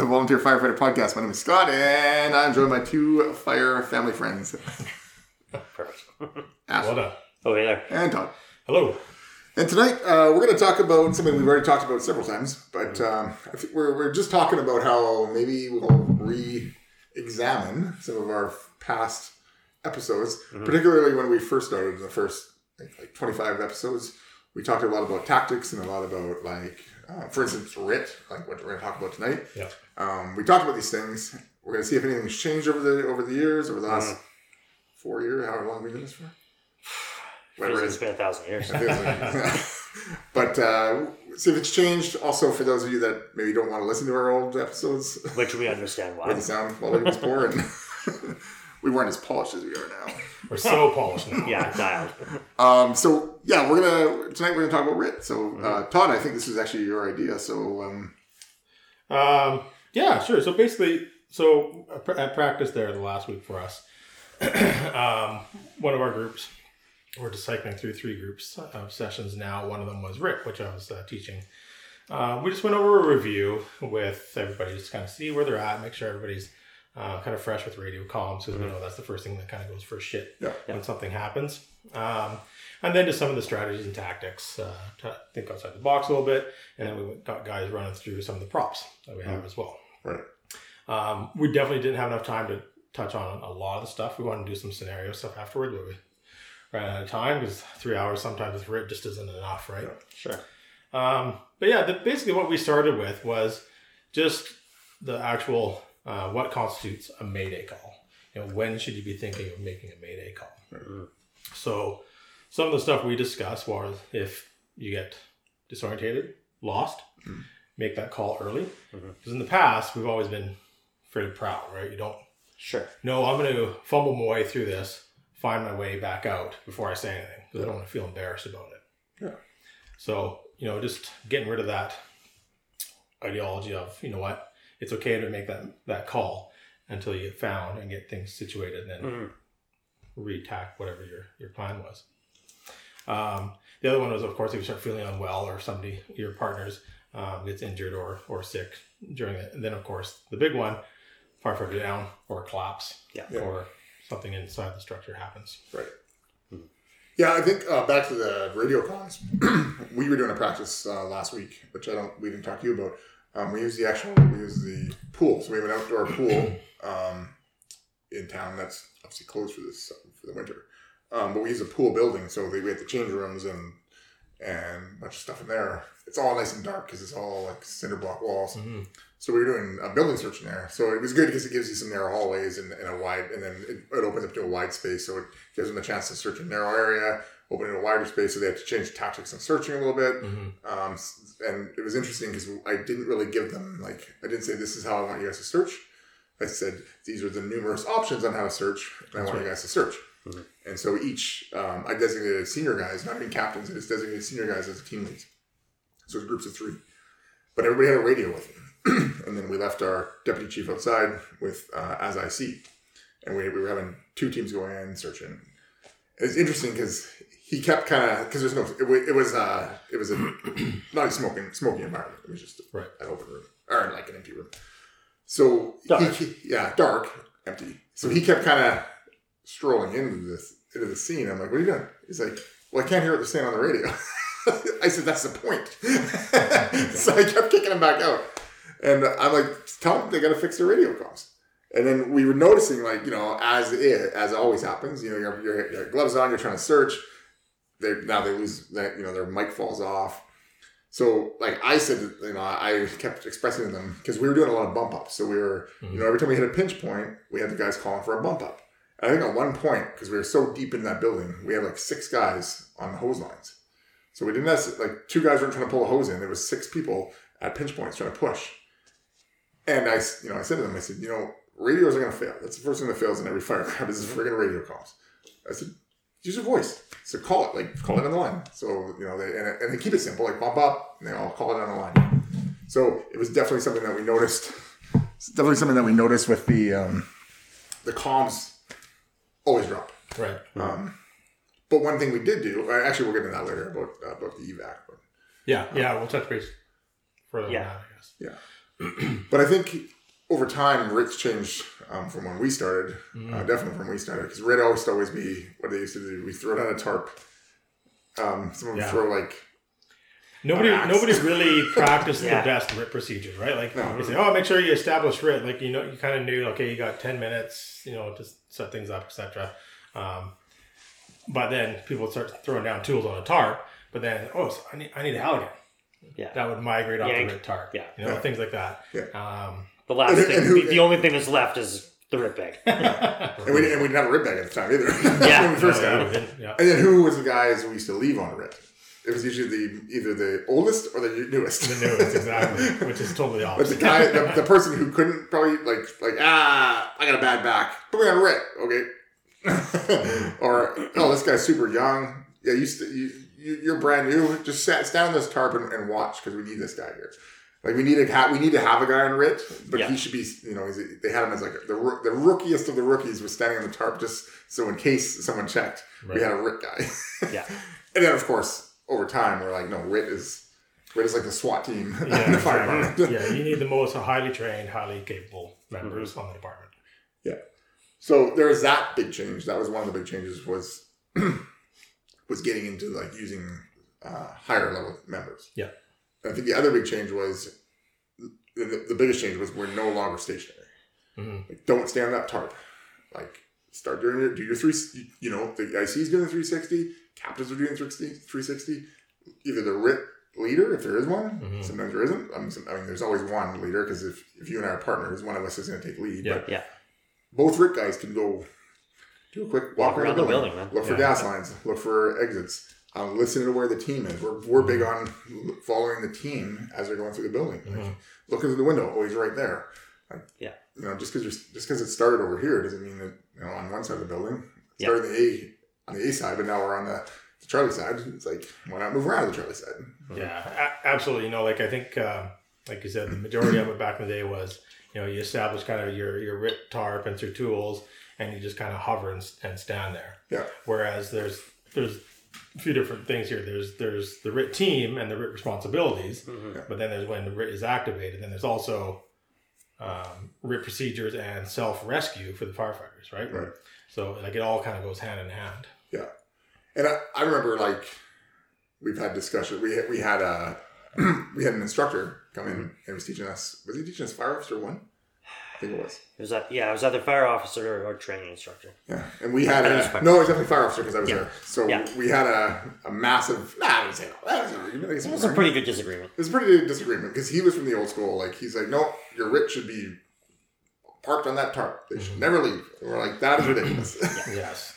the Volunteer Firefighter Podcast. My name is Scott and I'm joined by two fire family friends, Perfect. Ash Well done. Oh, hey there. and Todd. Hello. And tonight uh, we're going to talk about something we've already talked about several times, but um, I think we're, we're just talking about how maybe we'll re-examine some of our past episodes, particularly when we first started the first like, like 25 episodes. We talked a lot about tactics and a lot about like, uh, for instance, RIT, like what we're going to talk about tonight. Yeah. Um, we talked about these things. We're going to see if anything's changed over the over the years, over the last four years, however long we've been this for. Whatever it's been a thousand years. It feels like- but uh, see if it's changed. Also, for those of you that maybe don't want to listen to our old episodes, Which we understand why. the sound quality was poor and we weren't as polished as we are now. We're so polished now. Yeah, dialed. Um, so yeah, we're gonna tonight we're gonna talk about RIT. So uh, Todd, I think this was actually your idea. So um, Um, yeah, sure. So basically, so at practice there the last week for us, um, one of our groups, we're just cycling through three groups of sessions now. One of them was RIT, which I was uh, teaching. Uh, we just went over a review with everybody, just kind of see where they're at, make sure everybody's uh, kind of fresh with radio comms, because we know that's the first thing that kind of goes for shit Yeah. when something happens. Um, and then just some of the strategies and tactics, uh, to think outside the box a little bit, and then we got guys running through some of the props that we have as well. right, Um, we definitely didn't have enough time to touch on a lot of the stuff. We wanted to do some scenario stuff afterward, but we ran out of time because three hours sometimes with Rit just isn't enough, right? Sure. Um, but yeah, the, basically what we started with was just the actual uh, what constitutes a mayday call. You know, when should you be thinking of making a mayday call? Mm-hmm. So some of the stuff we discussed was if you get disorientated, lost, mm-hmm. make that call early. Mm-hmm. Because in the past, we've always been fairly proud, right? You don't Sure. no, I'm going to fumble my way through this, find my way back out before I say anything because I don't want to feel embarrassed about it. Yeah. So, you know, just getting rid of that ideology of, you know what, it's okay to make that, that call until you get found and get things situated and then Mhm. re-tack whatever your, your plan was. Um, the other one was, of course, if you start feeling unwell or somebody, your partners, um, gets injured or, or sick during it. And then, of course, the big one, firefighter down or collapse Yeah. Yeah. or something inside the structure happens. right. Yeah, I think uh, back to the radio comms. we were doing a practice uh, last week, which I don't. We didn't talk to you about. Um, we use the actual. We use the pool. So we have an outdoor pool um, in town that's obviously closed for this for the winter. Um, but we use a pool building, so they, we have the change rooms and and a bunch of stuff in there. It's all nice and dark because it's all like cinder block walls. Mhm. So we were doing a building search in there. So it was good because it gives you some narrow hallways and, and a wide, and then it, it opens up to a wide space. So it gives them a chance to search a narrow area, open in a wider space. So they had to change tactics and searching a little bit. Mhm. Um, and it was interesting because I didn't really give them like I didn't say this is how I want you guys to search. I said these are the numerous options on how to search, and I want you guys to search. Mhm. And so each um, I designated senior guys, not even captains. I just designated senior guys as team leads. So it's groups of three, but everybody had a radio with them. and then we left our deputy chief outside with uh, as I see, and we, we were having two teams going in searching. It's interesting because he kept kind of because there's no it, it was uh it was a not a smoking smoking environment. It was just Right. an open room or like an empty room. So Dark. He, yeah, dark, empty. So he kept kind of strolling into this into the scene. I'm like, what are you doing? He's like, well, I can't hear what they're saying on the radio. I said, that's the point. so I kept kicking him back out. And I'm like, tell them they got to fix their radio comms. And then we were noticing, like, you know, as it, as always happens, you know, your, your, your gloves on, you're trying to search. They now they lose that, you know, their mic falls off. So, like I said, you know, I kept expressing to them because we were doing a lot of bump ups. So we were, you mm-hmm. know, every time we hit a pinch point, we had the guys calling for a bump up. And I think at one point, because we were so deep in that building, we had like six guys on the hose lines. So we didn't have like two guys weren't trying to pull a hose in. There was six people at pinch points trying to push. And I, you know, I said to them, I said, you know, radios are going to fail. That's the first thing that fails in every fire crowd is friggin' radio calls. I said, use your voice. So call it, like call it on the line. So you know, they and, and they keep it simple, like bump up, and they all call it on the line. So it was definitely something that we noticed. It's definitely something that we noticed with the um, the comms always drop. Right. Um, but one thing we did do, uh, actually, we'll get into that later about uh, about the evac. But Yeah. Yeah. We'll touch base further Yeah. on that, I guess. Yeah. but I think over time, RIT's changed um, from when we started. Mm-hmm. Uh, definitely from when we started, because RIT always to always be what they used to do. We throw down a tarp. Um, someone Yeah. throw like Nobody, nobody really practiced Yeah. the best RIT procedures, right? Like No. you say, oh, make sure you establish RIT. Like you know, you kind of knew, okay, you got ten minutes, you know, to set things up, etc. Um, but then people start throwing down tools on a tarp. But then, oh, so I need, I need a Halligan. Yeah. That would migrate off Yank. the RIT tarp. Yeah. you know, Yeah. things like that. Yeah. Um, The last And- thing, and who- the, the only thing that's left is the RIT bag. and we, didn't- and we didn't have a RIT bag at the time either. Yeah. when we first no, got yeah, it. yeah. And then who was the guys we used to leave on a RIT? It was usually the either the oldest or the newest. The newest, exactly, which is totally But the guy, the, the person who couldn't probably like like ah, I got a bad back. Put me on a RIT, okay? or oh, this guy's super young. Yeah, you, st- you, you you're brand new. Just sat, stand on this tarp and, and watch because we need this guy here. Like we need to have we need to have a guy on RIT, but Yeah. he should be you know he's, they had him as like the the rookiest of the rookies was standing on the tarp just so in case someone checked we had a RIT guy. Yeah. and then of course over time we're like no RIT is RIT is like the SWAT team Yeah, in the fire exactly. department. yeah, you need the most highly trained, highly capable members on the department. Yeah, so there was that big change. That was one of the big changes was was getting into like using uh, higher level members. Yeah. I think the other big change was the, the biggest change was we're no longer stationary. Mhm. Like, don't stay on that tarp. Like start doing your do your three. You know the IC is doing three sixty. Captains are doing 360, 360. Either the RIT leader, if there is one. Mhm. Sometimes there isn't. I mean, some, I mean there's always one leader because if, if you and I are partners, one of us is going to take lead. Yeah. But Yeah. both RIT guys can go do a quick walk, Walk around the building, man. Look for gas lines. Look for exits. Um, listen to where the team is. We're, we're big on following the team as they're going through the building. Like, Mhm. look into the window. Oh, he's right there. Like, Yeah. You know, just because just because it started over here doesn't mean that you know on one side of the building it Yeah. the A on the A side, but now we're on the, the Charlie side. It's like why not move around the Charlie side? Yeah, a- absolutely. You know, like I think, um, like you said, the majority of it back in the day was, you know, you establish kind of your your RIT tarp and your tools, and you just kind of hover and, and stand there. Yeah. Whereas there's there's few different things here. There's there's the RIT team and the RIT responsibilities, Mhm. but then there's when the RIT is activated. Then there's also um, RIT procedures and self rescue for the firefighters, right? Right. So like it all kind of goes hand in hand. Yeah, and I, I remember like we've had discussion. We had, we had a we had an instructor come in and was teaching us. Was he teaching us fire officer one? I think it was. It was that, yeah, I was either fire officer or, or training instructor. Yeah, and we had I think it was a no, it was definitely fire officer because I was Yeah. there. So Yeah. we had a, a massive. Nah, I wouldn't say that. That was an argument. It It was was a pretty good disagreement. It was a pretty good disagreement because he was from the old school. Like he's like, no, your RIT should be parked on that tarp. They should never leave. And we're like, that is ridiculous. Yes.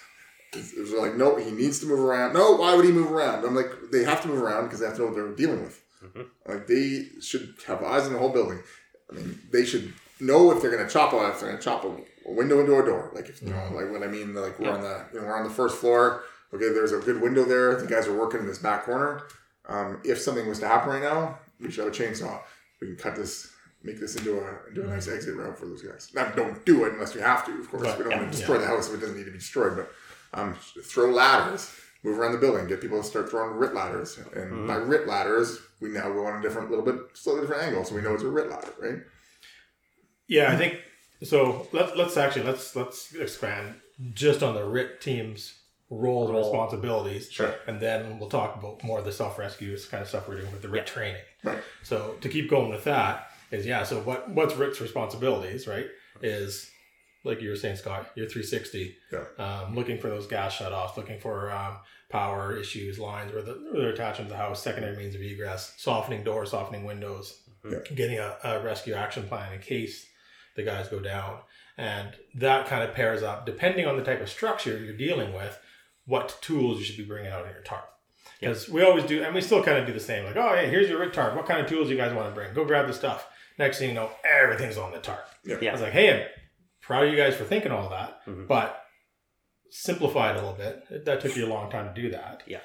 it was like, no, he needs to move around. No, why would he move around? I'm like, they have to move around because they have to know what they're dealing with. Mhm. Like they should have eyes in the whole building. I mean, they should know if they're going to chop a, if they're going to chop a, a window into a door. Like if you know, like what I mean, like we're on the, you know, we're on the first floor. Okay, there's a good window there. The guys are working in this back corner. Um, if something was to happen right now, we should have a chainsaw. We can cut this, make this into a into a nice exit route for those guys. Now, don't do it unless we have to. Of course, Right, we don't yeah, want to destroy the house if it doesn't need to be destroyed. But um, throw ladders, move around the building, get people to start throwing RIT ladders. And by RIT ladders, we now go on a different, little bit, slightly different angle, so we know it's a RIT ladder, right? Yeah, I think so. Let's let's actually let's let's expand just on the RIT team's roles and responsibilities, Sure. and then we'll talk about more of the self rescue kind of stuff we're doing with the RIT training. Right. So to keep going with that is yeah. So what what's RIT's responsibilities? Right is like you were saying, Scott. You're 360. Yeah. Um, looking for those gas shutoffs, looking for um, power issues, lines where, the, where they're attaching to the house, secondary means of egress, softening doors, softening windows, Yeah. getting a, a rescue action plan in case the guys go down. And that kind of pairs up, depending on the type of structure you're dealing with, what tools you should be bringing out in your tarp. Because we always do, and we still kind of do the same. Like, oh, hey, here's your RIT tarp. What kind of tools you guys want to bring? Go grab the stuff. Next thing you know, everything's on the tarp. Yeah. I was like, hey, I'm proud of you guys for thinking all that, Mhm. but simplify it a little bit. That took you a long time to do that. Yeah.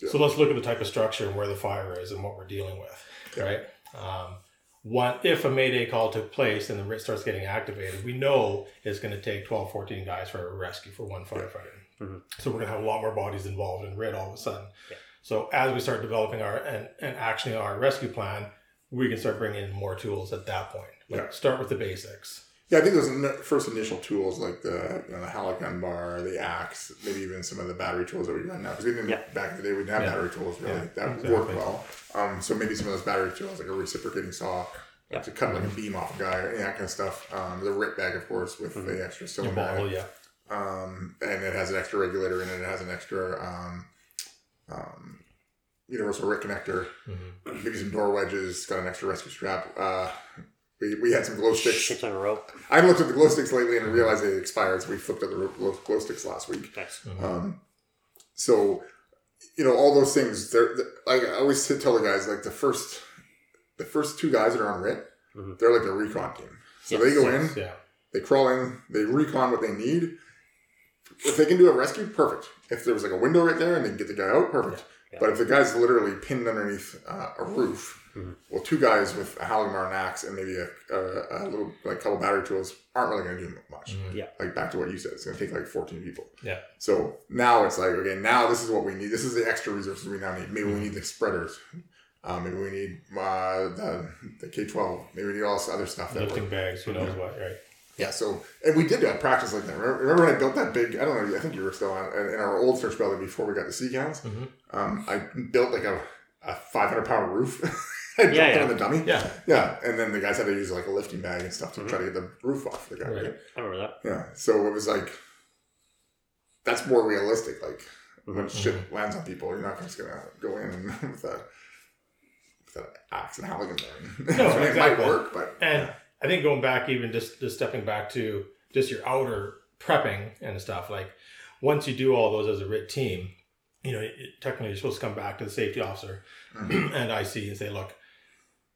Yeah. So let's look at the type of structure and where the fire is and what we're dealing with, Yeah. right? Um, one, if a Mayday call took place and the RIT starts getting activated, we know it's going to take 12, 14 guys for a rescue for one firefighter. Mhm. So we're going to have a lot more bodies involved in RIT all of a sudden. Yeah. So as we start developing our and, and actually our rescue plan, we can start bringing in more tools at that point. Like Yeah. start with the basics. Yeah, I think those first initial tools like the you know, the Halligan bar, the axe, maybe even some of the battery tools that we run now because we didn't Yeah. back in the day we didn't have Yeah. battery tools really Yeah, that exactly. work well. Um, so maybe some of those battery tools like a reciprocating saw. Yeah. To cut like a beam off a guy, any that kind of stuff. Um, the RIT bag, of course, with Mm-hmm. the extra cylinder, in it. yeah. um, and it has an extra regulator in it. It has an extra um, um, universal RIT connector. Mhm. Maybe some door wedges. Got an extra rescue strap. Uh, we, we had some glow sticks. Shit on a rope. I haven't looked at the glow sticks lately and realized they expired, so we flipped at the glow, glow sticks last week. Nice. Um, so, you know, all those things. They're, they like I always tell the guys, like the first, the first two guys that are on RIT, Mhm. they're like a recon team. So Yes, they go Yes, in, Yeah. they crawl in, they recon what they need. If they can do a rescue, perfect. If there was like a window right there and they can get the guy out, perfect. Yeah. But if the guy's literally pinned underneath uh, a roof, Mhm. well, two guys with a Halimar and axe and maybe a, a, a little like couple battery tools aren't really going to do much. Mhm. Yeah. Like back to what you said, it's going to take like 14 people. Yeah. So now it's like, okay, now this is what we need. This is the extra resources we now need. Maybe we need the spreaders. Um, maybe we need uh, the, the K 12. Maybe we need all this other stuff. That Lifting we're, bags, who knows what, right? yeah, so, and we did that practice like that. Remember, remember when I built that big, I don't know, I think you were still on, in our old search building before we got the sea cans. Mhm. Um, I built like a, a 500 pound roof. I Yeah, it yeah. on the dummy. Yeah. Yeah, and then the guys had to use like a lifting bag and stuff to Mhm. try to get the roof off the guy. Right. I remember that. Yeah, so it was like that's more realistic. Like when Mhm. shit lands on people, you're not just gonna go in with a with an axe and halligan there. No, I mean, it exactly. might work, but And I think going back, even just just stepping back to just your outer prepping and stuff. Like once you do all those as a RIT team, you know, it, technically you're supposed to come back to the safety officer Mhm. and IC and say, look,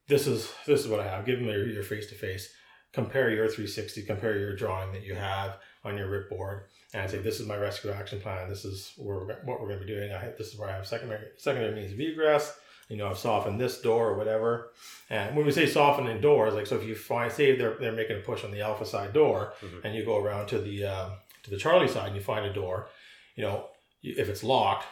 this is this is what I have. Give them your face to face. Compare your 360. Compare your drawing that you have on your RIT board, and say, this is my rescue action plan. This is where we're, what we're going to be doing. I this is where I have secondary secondary means of egress. You know, I've softened this door or whatever. And when we say softening doors, like so, if you find say they're they're making a push on the alpha side door, Mhm. and you go around to the um, to the Charlie side and you find a door, you know, if it's locked,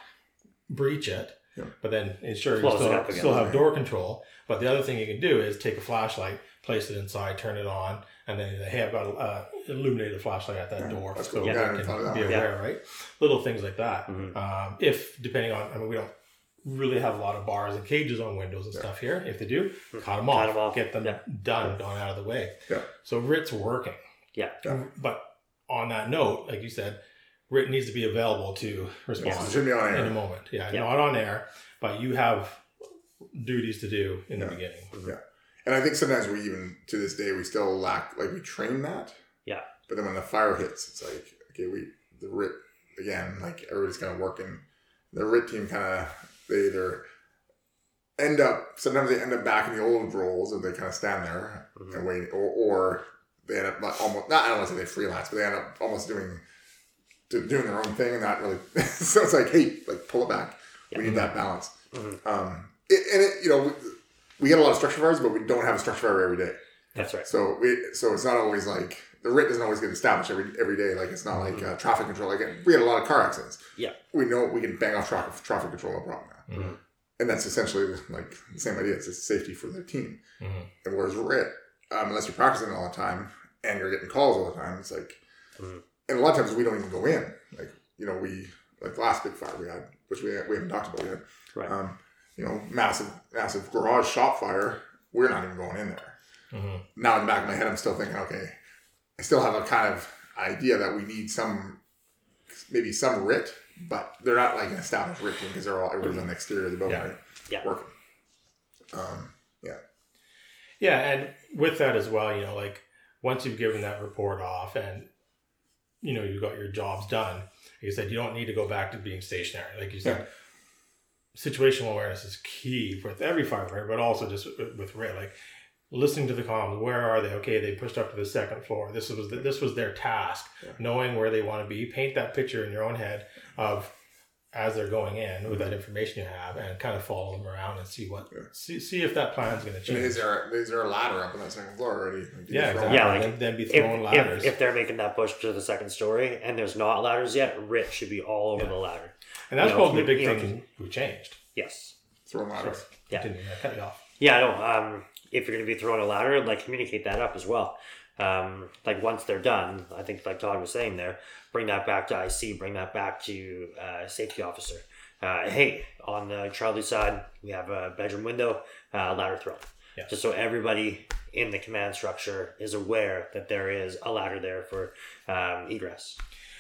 breach it. Yeah. But then ensure you Close it still, up again. still have door control. But the other thing you can do is take a flashlight, place it inside, turn it on, and then hey, I've got a uh, illuminated flashlight at that Yeah, door, that's so cool. Yeah, I never can thought of that be one. aware, right? Little things like that. Mhm. Um, if depending on, I mean, we don't really have a lot of bars and cages on windows and Yeah. stuff here. If they do, Mhm. cut them Cut off, 'em off. get them Yeah. done, gone out of the way. Yeah. So RIT's working. Yeah. Yeah. But on that note, like you said, RIT needs to be available to respond it should be on in a moment. Yeah, Yeah. not on air, but you have duties to do in Yeah. the beginning. Yeah. And I think sometimes we even to this day we still lack like we train that. Yeah. But then when the fire hits, it's like okay, we the RIT again, like everybody's kind of working. The RIT team kind of they either end up sometimes they end up back in the old roles and they kind of stand there Mhm. and wait, or, or they end up not almost not I don't want to say they freelance, but they end up almost doing do- doing their own thing and not really. so it's like hey, like pull it back. We need that balance. Mhm. Um, it, and it, you know, we, we get a lot of structure fires, but we don't have a structure fire every day. That's right. So we, so it's not always like the RIT doesn't always get established every every day. Like it's not like uh, traffic control. Like we had a lot of car accidents. Yeah. we know we can bang off traffic traffic control no problem now. Mhm. And that's essentially like the same idea. It's just safety for the team. Mhm. And whereas RIT, um, unless you're practicing all the time and you're getting calls all the time, it's like, Mhm. And a lot of times we don't even go in. Like you know we like the last big fire we had, which we we haven't talked about yet. Right. Um, you know, massive massive garage shop fire. We're not even going in there Mhm. now in the back of my head, I'm still thinking, okay, I still have a kind of idea that we need some, maybe some RIT, but they're not like an established RIT team because they're all everybody's on the exterior of the building, Yeah. right? Yeah. Working. Um, yeah. Yeah, and with that as well, you know, like once you've given that report off and you know you've got your jobs done, like you said, you don't need to go back to being stationary. Like you said, situational awareness is key with every firefighter, but also just with, with RIT. Like listening to the comms, where are they? Okay, they pushed up to the second floor. This was the, this was their task. Yeah. Knowing where they want to be, paint that picture in your own head of as they're going in with that information you have, and kind of follow them around and see what Yeah. see see if that plan's going to And change. is there is there a ladder up on that second floor already? Like, Yeah, exactly. Yeah, like, then, then be If, throwing ladders. if, if they're making that push to the second story and there's not ladders yet, RIT should be all over Yeah. the ladder. and that's you know, probably the big you know, thing we changed. Yes. Throwing ladders. Yeah. Continue. I cut you off. Yeah, no. Um, if you're going to be throwing a ladder, like communicate that up as well. Um, like once they're done, I think like Todd was saying there, bring that back to IC, bring that back to uh, safety officer. Uh, hey, on the Charlie side, we have a bedroom window, uh, ladder throw. Yeah. Just so everybody in the command structure is aware that there is a ladder there for um, egress.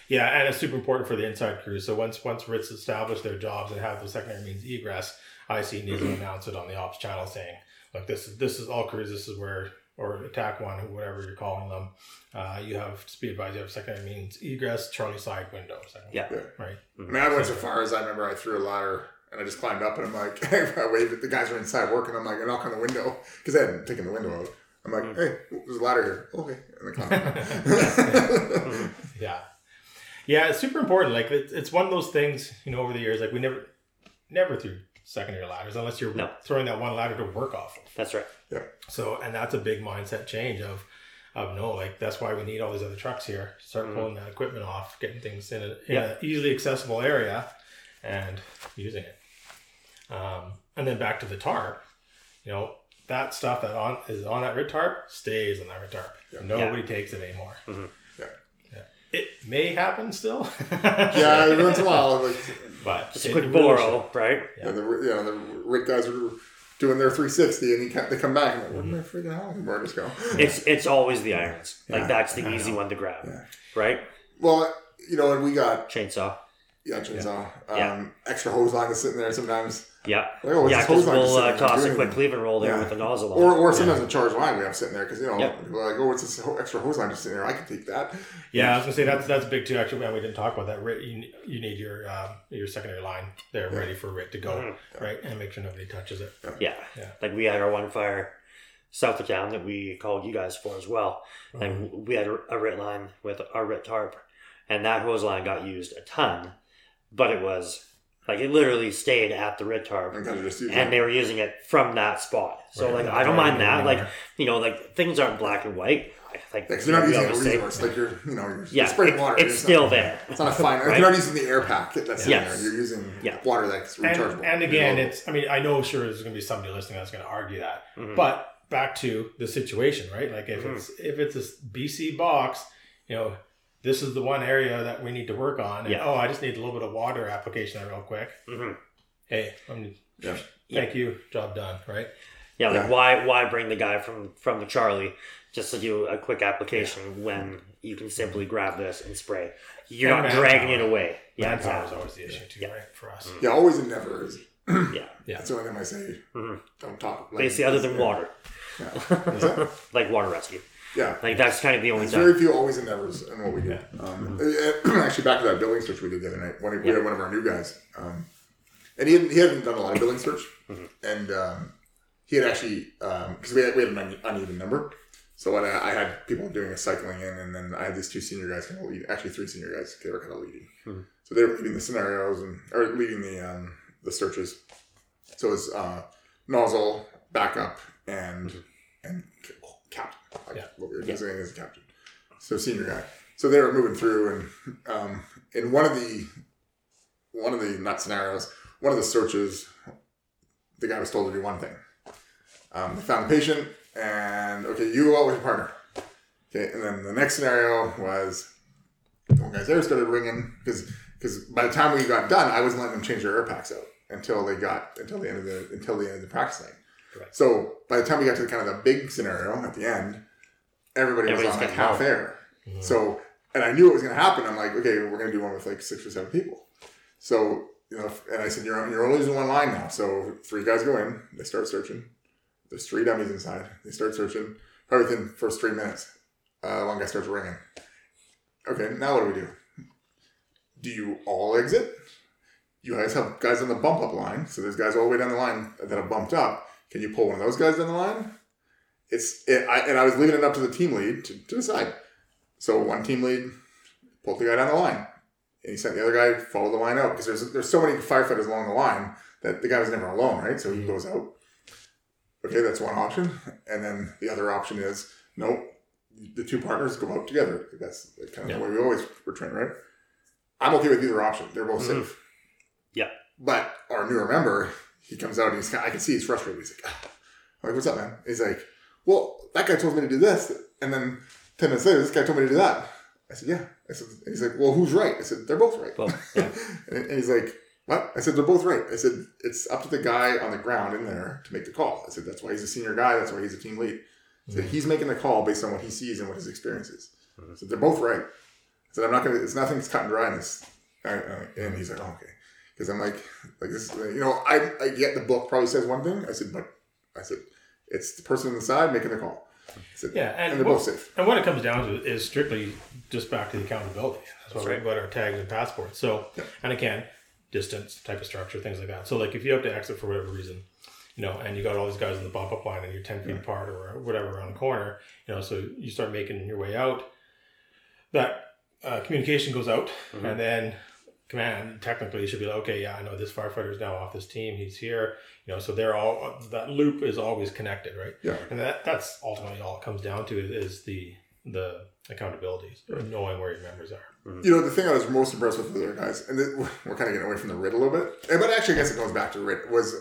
Yeah, and it's super important for the inside crews. So once once RITs establish their jobs and have the secondary means egress, IC needs to announce it on the ops channel saying, "Look, this is this is all crews. This is where or attack one, whatever you're calling them. Uh, you have to be advised. You have secondary means egress, Charlie side window. Secondary, Yeah. Yeah. right. I mean, I went so far as I remember I threw a ladder and I just climbed up and I'm like, I waved at the guys were inside working. I'm like, I knock on the window because I hadn't taken the window out. I'm like, hey, there's a ladder here. Okay. And I climbed. Yeah, yeah, it's super important. Like it's, it's one of those things. You know, over the years, like we never never threw secondary ladders unless you're No. throwing that one ladder to work off of. That's right. Yeah. So, and that's a big mindset change of, of no, like that's why we need all these other trucks here. Start Mhm. pulling that equipment off, getting things in a, in Yeah. a easily accessible area, and using it. Um, and then back to the tarp, you know that stuff that on is on that red tarp stays on that red tarp. Yeah. Nobody takes it anymore. Mhm. Yeah. Yeah. It may happen still. yeah, every once in a while, like, but Just a quick really borrow, right? Yeah. yeah. the, you know, the RIT guys are doing their 360 and he ca- they come back and like, where did my freaking Halligan bars go? It's it's always the irons. Like Yeah, that's the I easy know. one to grab, Yeah. right? Well, you know, and we got, Chainsaw. Yeah, chainsaw, um, Yeah. extra hose line is sitting there sometimes. Yeah. Like, oh, what's yeah, hose because line just we'll sitting uh, there toss a doing quick anything? cleave and roll there Yeah. with the nozzle on. Or, or sometimes a charge line we have sitting there because you know Yeah. people are like, oh, what's this extra hose line just sitting there? I can take that. Yeah, I was gonna say that's that's big too. Actually, man, we didn't talk about that. You, you need your um, your secondary line there Yeah. ready for RIT to go, Mhm. right, and make sure nobody touches it. Yeah. Yeah. Like we had our one fire south of town that we called you guys for as well. Mm-hmm. And we had a, a RIT line with our RIT tarp. And that hose line got used a ton. But it was like it literally stayed at the RIT tarp. And kind of just use And it. they were using it from that spot. So Right. like I don't mind that. Like you know, like things aren't black and white. Like because you're not using a always say- resource like you're, you know, you're, Yeah, spraying it- water. it's It's still not, there. It's not a fine. Right? You're not using the air pack that's Yes. in there. You're using Yeah. water that's And, rechargeable. and again, You it's I mean I know sure there's gonna be somebody listening that's gonna argue that, Mhm. but back to the situation, right? Like if Mhm. it's if it's a BC box, you know, this is the one area that we need to work on. And, Yeah. Oh, I just need a little bit of water application there real quick. Mm-hmm. Hey, I'm, Yeah. thank you, job done, right? Yeah, like Yeah. why why bring the guy from from the Charlie just to do a quick application when you can simply grab this and spray? You're And not dragging manpower. it away. Yeah, Manpower is exactly. always the issue too, Yeah. right? For us. yeah, always and never is. Yeah, Yeah. That's the only thing I say. Mhm. Don't talk. like- basically, other than yeah. water, Yeah. What's like water rescue. Yeah. Like that's kind of the only There's time. very few always and nevers in what we do. Um, uh, actually, back to that building search we did the other night. One we Yeah. had one of our new guys, um, and he hadn't, he hadn't done a lot of building search, Mhm. and um, he had actually because we had we had an uneven number. So what I, I had people doing a cycling in, and then I had these two senior guys kind of lead. Actually, three senior guys. They were kind of leading. Mhm. So they were leading the scenarios and or leading the um, the searches. So it was uh, nozzle, backup, and and captain. Like Yeah. what we were Yeah. designating as a captain. So senior guy. So they were moving through, and um, in one of the one of the not scenarios, one of the searches, the guy was told to do one thing. Um, they found the patient, and okay, you go out with your partner. Okay, and then the next scenario was the one guy's air started ringing because because by the time we got done, I wasn't letting them change their air packs out until they got until the end of the until the end of the practice night. Correct. So by the time we got to the, kind of the big scenario at the end, everybody was on like half air. Mhm. So, and I knew it was going to happen. I'm like, okay, we're going to do one with like six or seven people. So, you know, and I said, you're, you're only using one line now. So three guys go in, they start searching. There's three dummies inside. They start searching. Probably within the first three minutes, uh, one guy starts ringing. Okay, now what do we do? Do you all exit? You guys have guys on the bump up line. So there's guys all the way down the line that have bumped up. Can you pull one of those guys down the line? It's it, I, and I was leaving it up to the team lead to, to decide. So one team lead pulled the guy down the line, and he sent the other guy follow the line out because there's there's so many firefighters along the line that the guy was never alone, right? So he Mhm. goes out. Okay, that's one option, and then the other option is no, the two partners go out together. That's kind of Yeah. the way we always were trained, right? I'm okay with either option. They're both Mhm. safe. Yeah. But our newer member, he comes out and he's like I can see he's frustrated. He's like, ah, like, what's up, man? He's like, well, that guy told me to do this, and then ten minutes later, this guy told me to do that. I said, yeah. I said, he's like, well, who's right? I said, they're both right. Well, yeah. and he's like, what? I said, they're both right. I said, it's up to the guy on the ground in there to make the call. I said, that's why he's a senior guy. That's why he's a team lead. I said, mm-hmm. he's making the call based on what he sees and what his experience is. I mm-hmm. said, they're both right. I said, I'm not going to, it's nothing's cut and dry in this. I- I- uh, And he's like, oh, okay. Because I'm like, like this, you know, I, I get the book probably says one thing. I said, but I said, it's the person on the side making the call. I said, Yeah, and and they're what- both safe. And what it comes down to is strictly just back to the accountability. That's why That's we got our tags and passports. So, Yeah. and again, distance, type of structure, things like that. So, like if you have to exit for whatever reason, you know, and you got all these guys in the bump up line and you're 10 feet apart or whatever around the corner, you know, so you start making your way out, that uh, communication goes out Mhm. and then command technically should be like, okay, yeah, I know this firefighter is now off this team. He's here, you know, so they're all, that loop is always connected, right? Yeah. And that that's ultimately all it comes down to is the the accountability, or knowing where your members are. You know, the thing I was most impressed with the other guys, and th- we're kind of getting away from the RIT a little bit, eh, but actually, I guess it goes back to RIT, was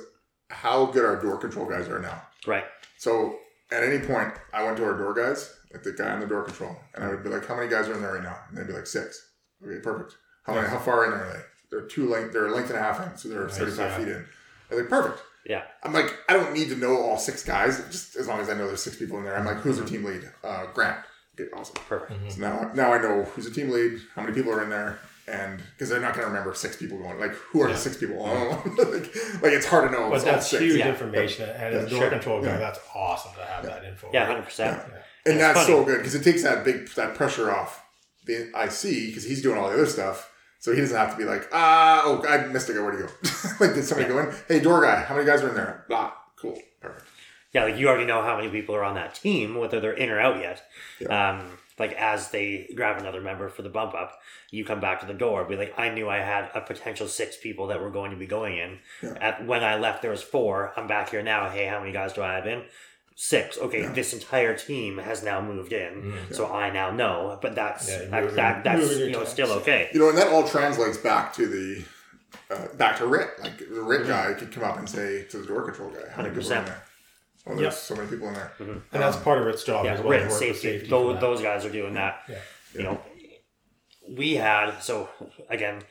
how good our door control guys are now. Right. So at any point, I went to our door guys, like the guy on the door control, and I would be like, "How many guys are in there right now?" And they'd be like, six. Okay, perfect. How many? How far in are they? They're two length. They're a length and a half in, so they're Nice, thirty-five yeah. feet in. I'm like, perfect. Yeah. I'm like, I don't need to know all six guys, just as long as I know there's six people in there. I'm like, who's the team lead? Uh, Grant. Okay, awesome. Perfect. So now, now I know who's the team lead, how many people are in there, and because they're not going to remember six people going. Like, who are Yeah. the six people? Oh, like, like it's hard to know. But it's all that's six. huge Yeah. information, and as a door sure. control guy, Yeah. that's awesome to have that info. Yeah, hundred percent. Yeah. and It's that's funny. so good because it takes that big that pressure off the IC because he's doing all the other stuff. So he doesn't have to be like, ah, oh, I missed a guy. Where'd he go? like, did somebody go in? Hey, door guy, how many guys are in there? Ah, cool, perfect. Yeah, like you already know how many people are on that team, whether they're in or out yet. Um, like as they grab another member for the bump up, you come back to the door, be like, I knew I had a potential six people that were going to be going in. Yeah. At when I left, there was four. I'm back here now. Hey, how many guys do I have in? Six. Okay, Yeah. this entire team has now moved in, Mhm. so I now know. But that's Yeah, that, moving- that, that's you know tanks. still okay. You know, and that all translates back to the uh, back to Rit. Like the Mm-hmm. Rit guy could come up and say to the door control guy, how many people in 100%. there? Oh, there's Yep. so many people in there. and that's part of its job Yeah, as well. to written work with safety. safety those, those guys are doing that. Yeah. You know, we had so again,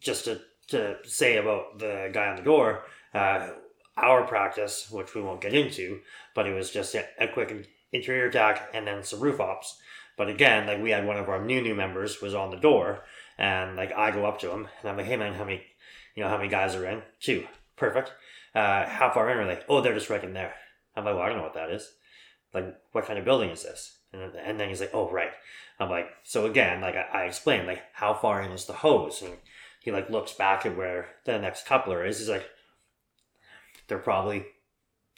just to to say about the guy on the door, uh, our practice, which we won't get into, but it was just a, quick interior attack and then some roof ops. But again, like we had one of our new new members was on the door, and like I go up to him and I'm like, "Hey man, how many, you know, how many guys are in? Two, perfect. Uh, how far in are they? Oh, they're just right in there. I'm like, well, I don't know what that is. Like, what kind of building is this? And, then- and then he's like, oh, right. I'm like, so again, like I, I explained, like how far in is the hose? And he like looks back at where the next coupler is. He's like, they're probably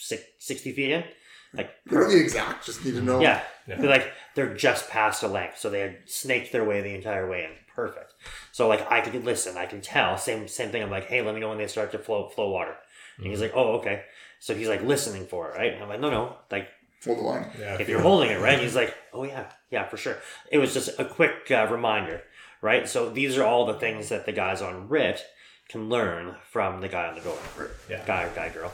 60 feet in. Like, You don't need exact, just need to know. yeah. Yeah. They're like they're just past a length, so they had snaked their way the entire way in. Perfect. So like I could listen, I can tell. Same same thing. I'm like, hey, let me know when they start to flow flow water. And he's like, oh, okay. So he's like listening for it, right? And I'm like, no, no. Like Hold the line. Yeah, if you're holding it, right? He's like, oh yeah, yeah, for sure. It was just a quick uh, reminder, right? So these are all the things that the guys on RIT can learn from the guy on the door, Yeah. guy or guy girl.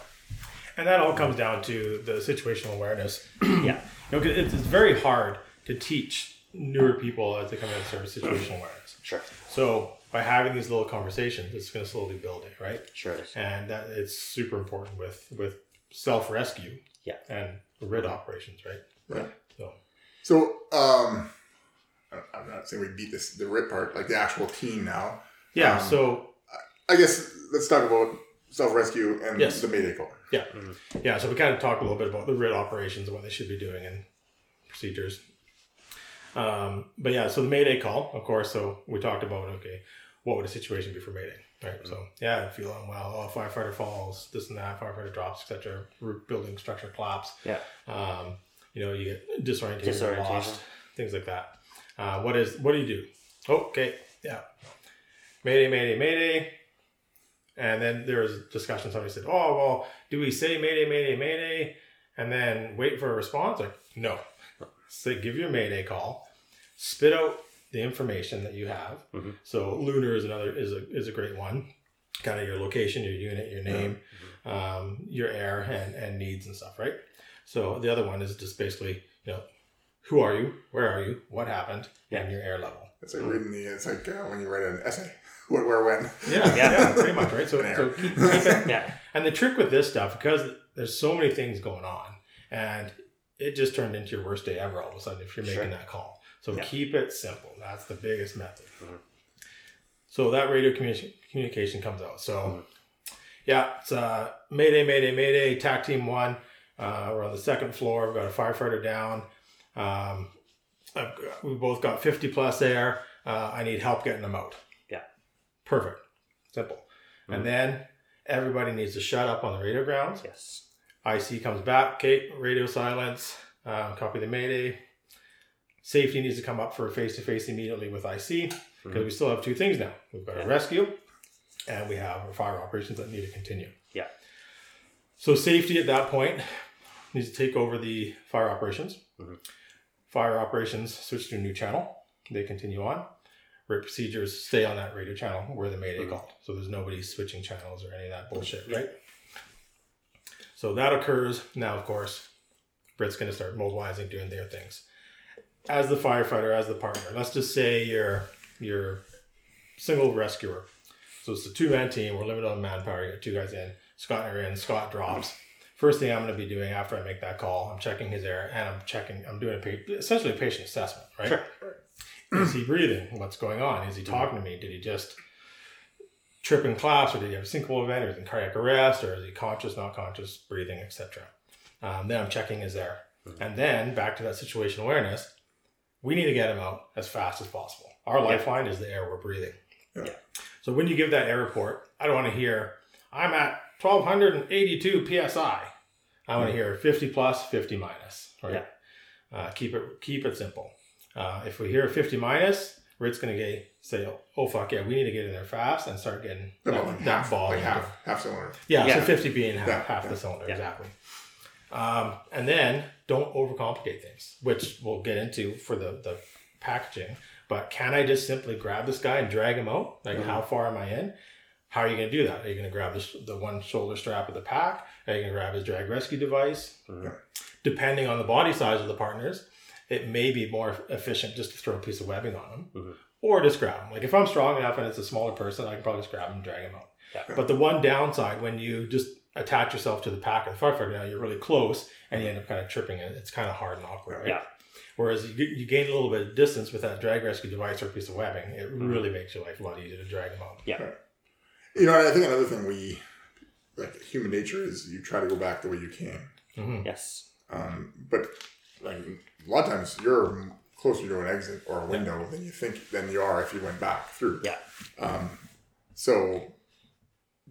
And that all comes down to the situational awareness. Yeah, You know, 'cause it's, it's very hard to teach newer people as they come into service situational awareness. sure, So by having these little conversations, it's going to slowly build it, right? sure. And that it's super important with with self rescue. Yeah. And RIT operations, right? Right. So So, um, I- I'm not saying we beat this the Rit part, like the actual team now. yeah. Um, so I guess let's talk about self rescue and Yes. the Mayday call. yeah, Yeah. so we kind of talked a little bit about the RIT operations and what they should be doing and procedures. Um, but yeah, so the Mayday call, of course. So we talked about okay, what would a situation be for Mayday, right? So yeah, I feel unwell. Oh, firefighter falls, this and that. Firefighter drops, etc. Roof building structure collapse. Yeah. Um, you know, you get disoriented, Disorientation. lost, things like that. Uh, what is what do you do? Okay, yeah. Mayday, Mayday, Mayday. And then there was a discussion. Somebody said, "Oh, well, do we say Mayday, Mayday, Mayday, and then wait for a response?" Like, no. Say, give your Mayday call, spit out the information that you have. Mhm. So lunar is another is a is a great one. kind of your location, your unit, your name, um, your air, and and needs and stuff, right? So the other one is just basically, you know, who are you, where are you, what happened, and your air level. It's like reading the. It's like uh, when you write an essay. What, where, when. Yeah, Yeah. yeah, pretty much, right? So, so keep, keep it. Yeah. And the trick with this stuff, because there's so many things going on, and it just turned into your worst day ever all of a sudden if you're making Sure. that call. So Yeah. keep it simple. That's the biggest method. Mhm. So that radio communi- communication comes out. So Mhm. yeah, it's uh, Mayday, Mayday, Mayday. TAC Team One. Uh, we're on the second floor. We've got a firefighter down. Um, I've got, we both got 50 plus there. Uh, I need help getting them out. Perfect. Simple. Mhm. And then everybody needs to shut up on the radio grounds. Yes. IC comes back. Okay, radio silence. Uh, copy the mayday. Safety needs to come up for a face to face immediately with IC because Mhm. we still have two things now. We've got Yeah. a rescue, and we have our fire operations that need to continue. Yeah. So safety at that point needs to take over the fire operations. Mhm. Fire operations switch to a new channel. They continue on. RIT procedures stay on that radio channel where the mayday Mhm. called. So there's nobody switching channels or any of that bullshit, right? So that occurs. Now, of course, RIT's going to start mobilizing, doing their things. As the firefighter, as the partner, let's just say you're you're single rescuer. So it's a two man team. We're limited on manpower. You got two guys in. Scott and you're in. Scott drops. First thing I'm going to be doing after I make that call, I'm checking his air and I'm checking. I'm doing a essentially a patient assessment, right? Sure. Is he breathing? What's going on? Is he talking to me? Did he just trip in class, or did he have a syncopal event, or is he in cardiac arrest, or is he conscious, not conscious, breathing, etc. Um, then I'm checking his air, and then back to that situation awareness. We need to get him out as fast as possible. Our lifeline is the air we're breathing. Yeah. Yeah. So when you give that air report, I don't want to hear I'm at 1282 psi. I want to hear 50 plus, 50 minus. Right. Uh, keep it keep it simple. Uh, if we hear 50 minus, Rit's going to get say, oh fuck yeah, we need to get in there fast and start getting that, like that half, ball. like half, half cylinder. yeah, Yeah. so 50 being half, Yeah, half yeah. the cylinder, Yeah. exactly. Um, and then don't overcomplicate things, which we'll get into for the, the packaging. But can I just simply grab this guy and drag him out? Like, Mhm. how far am I in? How are you going to do that? Are you going to grab the, the one shoulder strap of the pack? Are you going to grab his drag rescue device? Mhm. Depending on the body size of the partners, it may be more efficient just to throw a piece of webbing on them Mhm. or just grab them. Like, if I'm strong enough and it's a smaller person, I can probably just grab them and drag them out. Yeah. But the one downside when you just attach yourself to the pack of the firefighter, now you're really close and you end up kind of tripping it. It's kind of hard and awkward, right? Yeah. Whereas you, you gain a little bit of distance with that drag rescue device or piece of webbing, it Mm-hmm. really makes your life a lot easier to drag them out. Yeah. You know, I think another thing we, like human nature, is you try to go back the way you can. hmm Yes. Um, but like a lot of times, you're closer to an exit or a window than you think than you are if you went back through. Yeah. Um, so,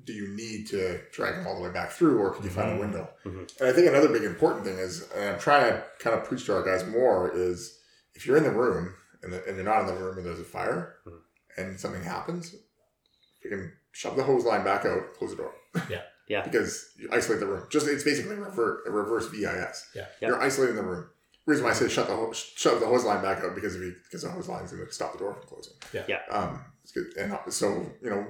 do you need to drag them all the way back through, or can you find a Mhm. window? Mhm. And I think another big important thing is, and I'm trying to kind of preach to our guys more, is if you're in the room and, the, and you're not in the room and there's a fire Mhm. and something happens, you can shove the hose line back out, close the door. Yeah. Yeah. because you isolate the room. Just it's basically revert, a reverse VES. Yeah. Yeah. You're isolating the room. Reason why I say shut the ho- shove the hose line back up because if you because the hose line is going to stop the door from closing. Yeah. Yeah. Um. It's good. And uh, so you know,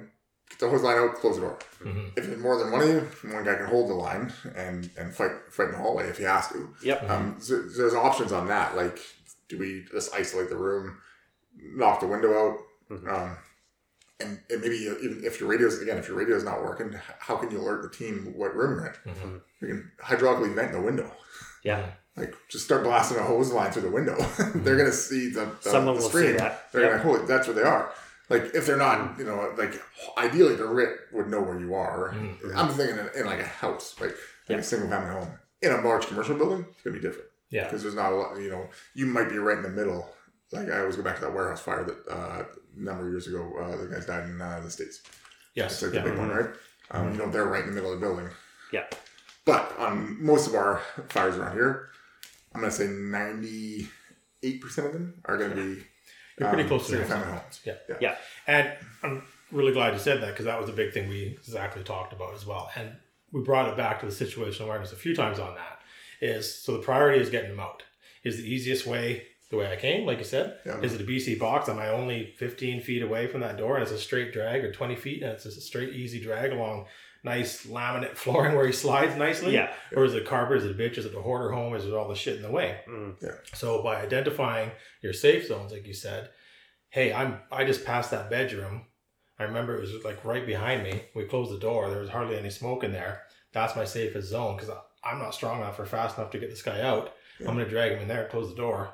get the hose line out, close the door. hmm If there's more than one of you, one guy can hold the line and and fight fight in the hallway if he has to. Yep. Um. So, so there's options on that. Like, do we just isolate the room, knock the window out? Mhm. Um. And, and maybe even if your radio's again, if your radio's not working, how can you alert the team what room you're in? hmm You can hydraulically vent the window. Yeah. Like just start blasting a hose line through the window. they're gonna see the, the Someone the will see that. They're Yep. gonna holy that's where they are. Like if they're not, you know, like ideally the RIT would know where you are. Mhm. I'm thinking in, in like a house, like, like Yeah. a single family home. In a large commercial building, it's gonna be different Yeah. because there's not a lot. You know, you might be right in the middle. Like I always go back to that warehouse fire that uh, a number of years ago, uh, the guys died in uh, the states. Yes. It's like Yeah. the big one, Mhm. right? Um, You know, they're right in the middle of the building. Yeah. But on most of our fires around here, I'm gonna say 98 percent of them are gonna be You're pretty um, close to the single family homes. Yeah. Yeah. Yeah. And I'm really glad you said that because that was a big thing we exactly talked about as well. And we brought it back to the situation awareness a few times on that. Is so the priority is getting them out. Is the easiest way, the the way I came, like you said. Yeah. Is it a BC box? Am I only 15 feet away from that door and it's a straight drag or 20 feet and it's a straight, easy drag along nice laminate flooring where he slides nicely? Yeah. Or is it carpet? Is it a bitch? Is it a hoarder home? Is it all the shit in the way? Mm. So by identifying your safe zones, like you said, hey, I'm I just passed that bedroom. I remember it was like right behind me. We closed the door. There was hardly any smoke in there. That's my safest zone because I'm not strong enough or fast enough to get this guy out. Yeah. I'm gonna drag him in there, close the door.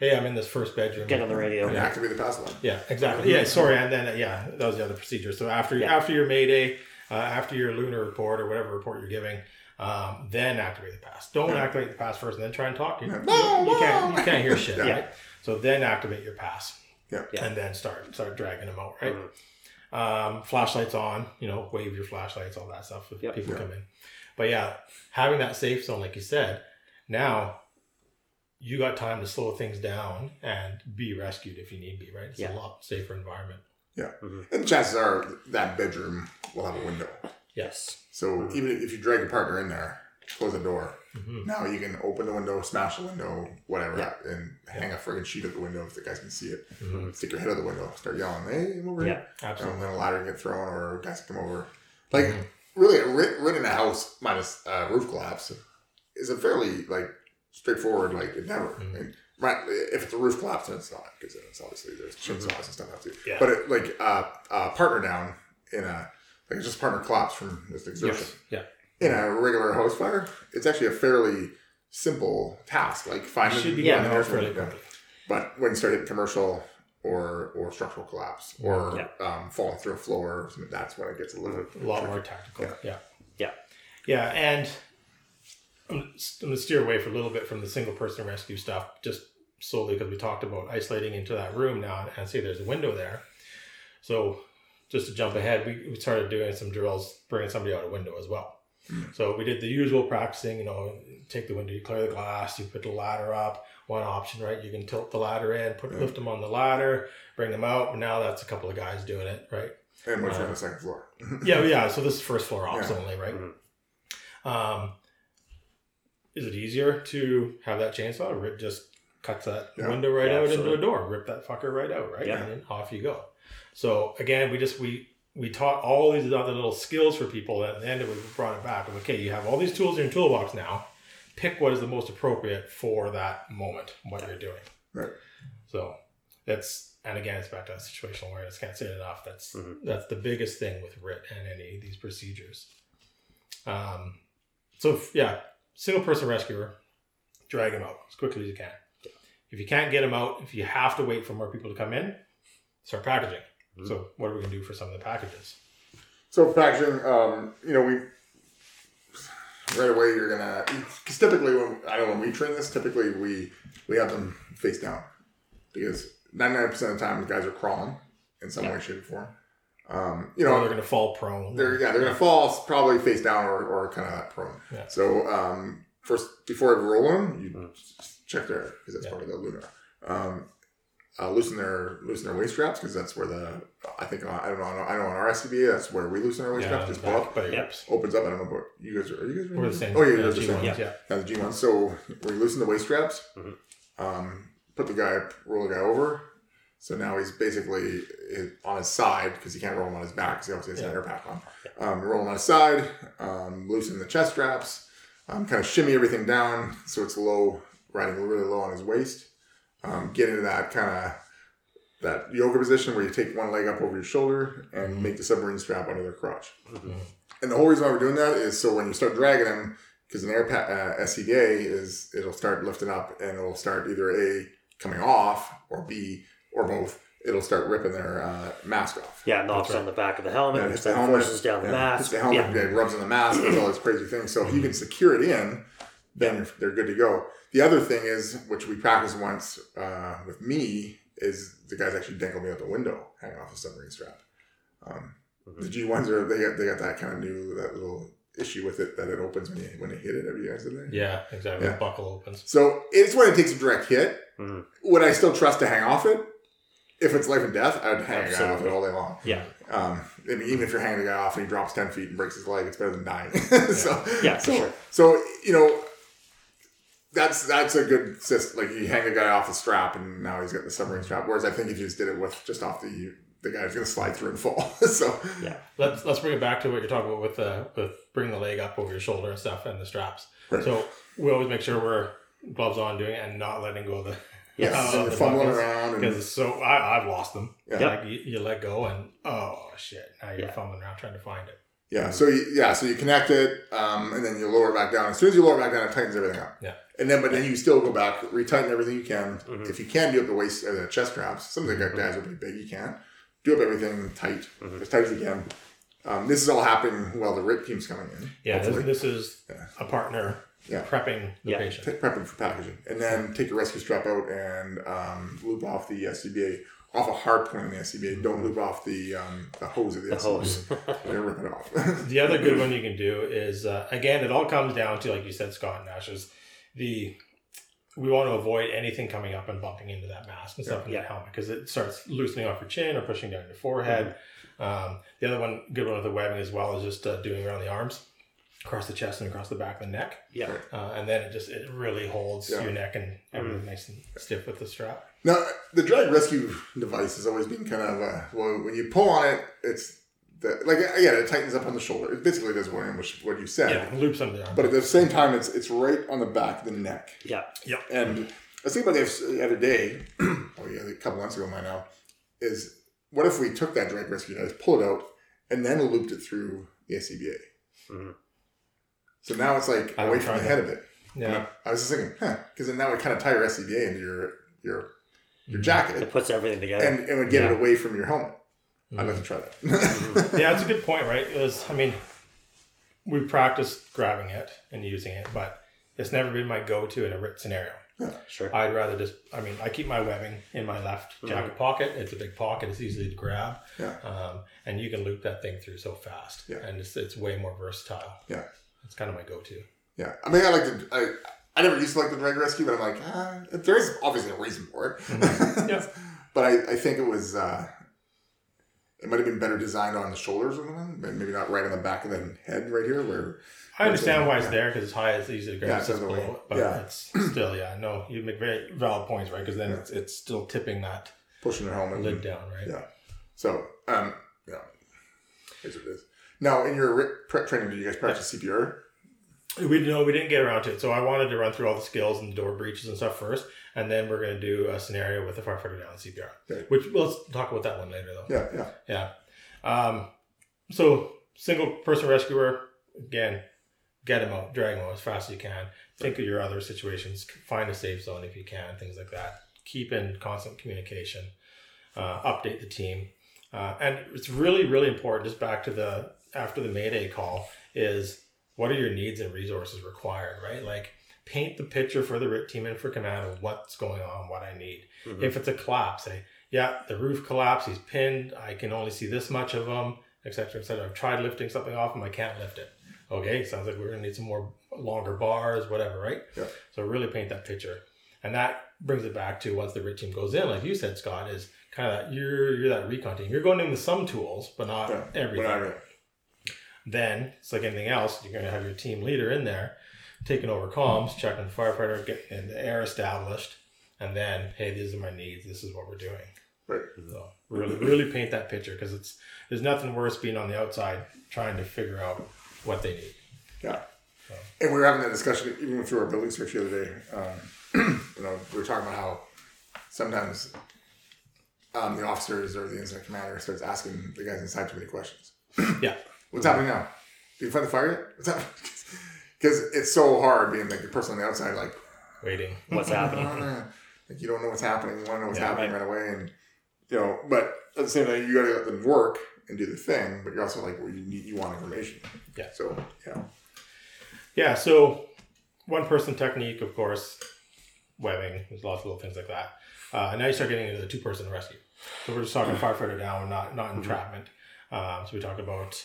Hey, I'm in this first bedroom. Get on the radio. And activate the pass alarm. Yeah, exactly. Yeah, sorry, and then uh, yeah, that was the other procedure. So after Yeah. after your Mayday, uh, after your lunar report or whatever report you're giving, um, then activate the pass. Don't Yeah. activate the pass first and then try and talk. You, Yeah. you, you can't you can't hear shit, Yeah. right? So then activate your pass. Yeah. Yeah. And then start start dragging them out, right? Mhm. Um, flashlights on, you know, wave your flashlights, all that stuff if Yep. people Yeah. come in. But yeah, having that safe zone, like you said, now you got time to slow things down and be rescued if you need be, right? It's Yeah. a lot safer environment. And chances are that bedroom will have a window. Yes. So even if you drag your partner in there, close the door. hmm Now you can open the window, smash the window, whatever, Yeah. and hang a friggin' sheet at the window if the guys can see it. hmm Stick your head out the window, start yelling, "Hey, I'm over Yeah. here!" Absolutely. And then a ladder can get thrown, or guys come over. Like Mhm. really, renting a house minus uh, roof collapse is a fairly like straightforward like endeavor. Mhm. Right, if it's a roof collapse, then it's not because it's obviously there's chainsaws and stuff too. Mm-hmm. Yeah. But it, like uh, uh, partner down in a like just partner collapse from this exertion Yes. Yeah. in a regular house fire, it's actually a fairly simple task. Like finding Should be Yeah, getting finding there fairly window. quickly. But when you start hitting commercial or or structural collapse or Yeah. um, falling through a floor, that's when it gets a little A lot more tactical. Yeah. Yeah. Yeah. Yeah. And I'm, going to steer away for a little bit from the single person rescue stuff, just solely because we talked about isolating into that room now and see there's a window there. So just to jump ahead, we, we started doing some drills, bringing somebody out a window as well. Mm. So we did the usual practicing, you know, take the window, you clear the glass, you put the ladder up. One option, right? You can tilt the ladder in, put Yeah. lift them on the ladder, bring them out. Now that's a couple of guys doing it, right? and you're Uh, on the second floor. yeah, yeah. So this is first floor ops Yeah. only, right? Mhm. Um, is it easier to have that chainsaw rip just cuts that Yeah. window right Yeah, out into absolutely. the door, rip that fucker right out, right? Yeah. And then off you go. So again, we just we we taught all these other little skills for people. And at the end of it, we brought it back. of, Okay, you have all these tools in your toolbox now. Pick what is the most appropriate for that moment, what you're doing. Right. So that's and again, it's back to that situational awareness. Can't say it enough. That's Mhm. that's the biggest thing with RIT and any of these procedures. Um, so yeah, single person rescuer, drag him out as quickly as you can. If you can't get him out, if you have to wait for more people to come in, start packaging. Mhm. So what are we gonna do for some of the packages? So packaging, um, you know, we right away you're gonna because typically when I don't know when we train this, typically we we have them face down because ninety nine percent of the time the guys are crawling in some way, shape, or form. Um, you You know, know, they're gonna fall prone. they're yeah they're gonna fall probably face down or, or kind of prone. Yeah. So um, first before I roll them, you check their because that's Yeah. part of the lunar. Um, uh, loosen their loosen their waist straps because that's where the I think I don't know I know on our SCBA that's where we loosen our waist yeah, straps. Just pull up back by your Yeah. hips. opens up. I don't know what you guys are. Are you guys? We're the same. Oh yeah, yeah, you're the G1s, same. yeah. Yeah, the G one. So we loosen the waist straps. Mhm. Um, put the guy, roll the guy over. So now he's basically on his side because he can't roll him on his back because he obviously has an air pack on. Um, roll him on his side. Um, loosen the chest straps. Um, kind of shimmy everything down so it's low, riding really low on his waist. Um, get into that kind of that yoga position where you take one leg up over your shoulder and Mhm. make the submarine strap under their crotch. Mhm. And the whole reason why we're doing that is so when you start dragging them, because an air pa- uh, SCBA is it'll start lifting up and it'll start either a coming off or b or both. It'll start ripping their uh, mask off. Yeah, knocks right. on the back of the helmet, Yeah, which hits then the helmet, forces down the mask. hits the helmet, yeah. yeah, it rubs on the mask, does all these crazy things. So if you can secure it in, then you're, they're good to go. The other thing is, which we practiced once uh, with me, is the guys actually dangled me out the window, hanging off a submarine strap. Um, The G ones are they got they got that kind of new that little issue with it that it opens when you when you hit it. Have you guys did that? Yeah, exactly. Yeah. The buckle opens. So it's when it takes a direct hit. Mhm. Would I still trust to hang off it? If it's life and death, I'd hang a guy off it Absolutely. all day long. Yeah. Um, I mean, even if you're hanging a guy off and he drops ten feet and breaks his leg, it's better than dying. so Yeah, so, sure. so you know, that's that's a good system. Like you hang a guy off the strap, and now he's got the submarine strap. Whereas I think if you just did it with just off the the guy's going to slide through and fall. so Yeah. Let's let's bring it back to what you're talking about with the with bringing the leg up over your shoulder and stuff and the straps. Right. So we always make sure we're gloves on doing it and not letting go of the Yes. uh, and you're the fumbling buckles. around, because it's so I, I've lost them. Yeah. Yep. Like you, you let go and oh shit, now you're Yeah. fumbling around trying to find it. yeah. So you, yeah, so you connect it, um, and then you lower it back down. As soon as you lower it back down, it tightens everything up. Yeah. And then, but then you still go back, retighten everything you can. Mhm. If you can do up the waist or the chest straps, some of the guys are pretty big. You can do up everything tight, Mhm. as tight as you can. Um, this is all happening while the RIT team's coming in. Yeah, this, hopefully. this is Yeah. a partner Yeah. prepping the Yeah. patient. Take prepping for packaging, and then take your rescue strap out and um, loop off the SCBA off a hard point in the SCBA. Don't loop off the um, the hose of the, The SCBA. hose. Yeah, rip it off. The other good one you can do is uh, again, it all comes down to like you said, Scott and Ash is the we want to avoid anything coming up and bumping into that mask and stuff in Yeah. that helmet because it starts loosening off your chin or pushing down your forehead. Um, the other one, good one with the webbing as well, is just uh, doing around the arms, across the chest and across the back of the neck, yeah. uh, and then it just it really holds Yeah. your neck and everything nice and stiff with the strap. now, the drag rescue device has always been kind of uh, well, when you pull on it, it's the, like yeah, it tightens up on the shoulder. It basically does what which what you said, Yeah, loops under the arm. but at the same time, it's it's right on the back of the neck. Yeah. Yeah. And I was thinking about this the other day, oh yeah, a couple months ago by now, is what if we took that drag rescue device, pull it out, and then looped it through the SCBA? Mhm. So now it's like I away haven't from the tried head of it. yeah, I was just thinking, huh, because then that would kind of tie your SCBA into your your your Mhm. jacket It puts everything together. and it would get it away from your helmet. I'd Mhm. like to try that. yeah, that's a good point, right? Is I mean, we practiced grabbing it and using it, but it's never been my go-to in a RIT scenario. sure. I'd rather just, I mean, I keep my webbing in my left jacket pocket. It's a big pocket. It's easy to grab. Yeah. Um, and you can loop that thing through so fast. Yeah. And it's, it's way more versatile. Yeah. It's kind of my go-to. yeah, I mean, I like the I. I never used to like the drag rescue, but I'm like, ah, there is obviously a reason for it. Mhm. Yeah. but I, I think it was uh, it might have been better designed on the shoulders or something, but maybe not right on the back of the head right here where I understand why it's there because it's high, it's easy to grab, Yeah, it below but Yeah. it's still, yeah, no, you make very valid points, right? Because then Yeah. it's, it's still tipping that pushing the helmet. lid down, right? Yeah. So, um, yeah, here's what it is. Now, in your prep training, did you guys practice CPR? We no, we didn't get around to it. So I wanted to run through all the skills and door breaches and stuff first, and then we're going to do a scenario with the firefighter down CPR. Okay. Which well, let's talk about that one later, though. Yeah, yeah, Yeah. Um, so single person rescuer again, get them out, drag them out as fast as you can. Think of your other situations. Find a safe zone if you can. Things like that. Keep in constant communication. Uh, update the team, uh, and it's really really important. Just back to the after the Mayday call is what are your needs and resources required, right? Like paint the picture for the RIT team and for command of what's going on, what I need. Mhm. If it's a collapse, say, yeah, the roof collapsed, he's pinned, I can only see this much of him, etc., etc. I've tried lifting something off him, I can't lift it. Okay, sounds like we're gonna need some more longer bars, whatever, right? Yeah. So really paint that picture. And that brings it back to once the RIT team goes in, like you said, Scott, is kind of that you're you're that recon team. You're going in with some tools, but not yeah. everything. Whatever. Then it's like anything else, you're going to have your team leader in there taking over comms, checking the firefighter, getting the air established, and then, hey, these are my needs. This is what we're doing. Right. So really, really paint that picture because it's there's nothing worse being on the outside trying to figure out what they need. Yeah. And we were having that discussion even through our building search the other day. Um, you know, we were talking about how sometimes um, the officers or the incident commander starts asking the guys inside too many questions. Yeah. What's happening now? Did you find the fire yet? What's happening? Because it's so hard being like the person on the outside, like, Waiting. What's happening? like you don't know what's happening. You want to know what's Yeah, happening right. away, and you know. But at the same time, you got to let them work and do the thing. But you're also like, well, you need you want information. Yeah. So yeah. Yeah. So one person technique, of course, webbing. There's lots of little things like that. Uh, and now you start getting into the two person rescue. So we're just talking firefighter down, not not entrapment. Um, so we talk about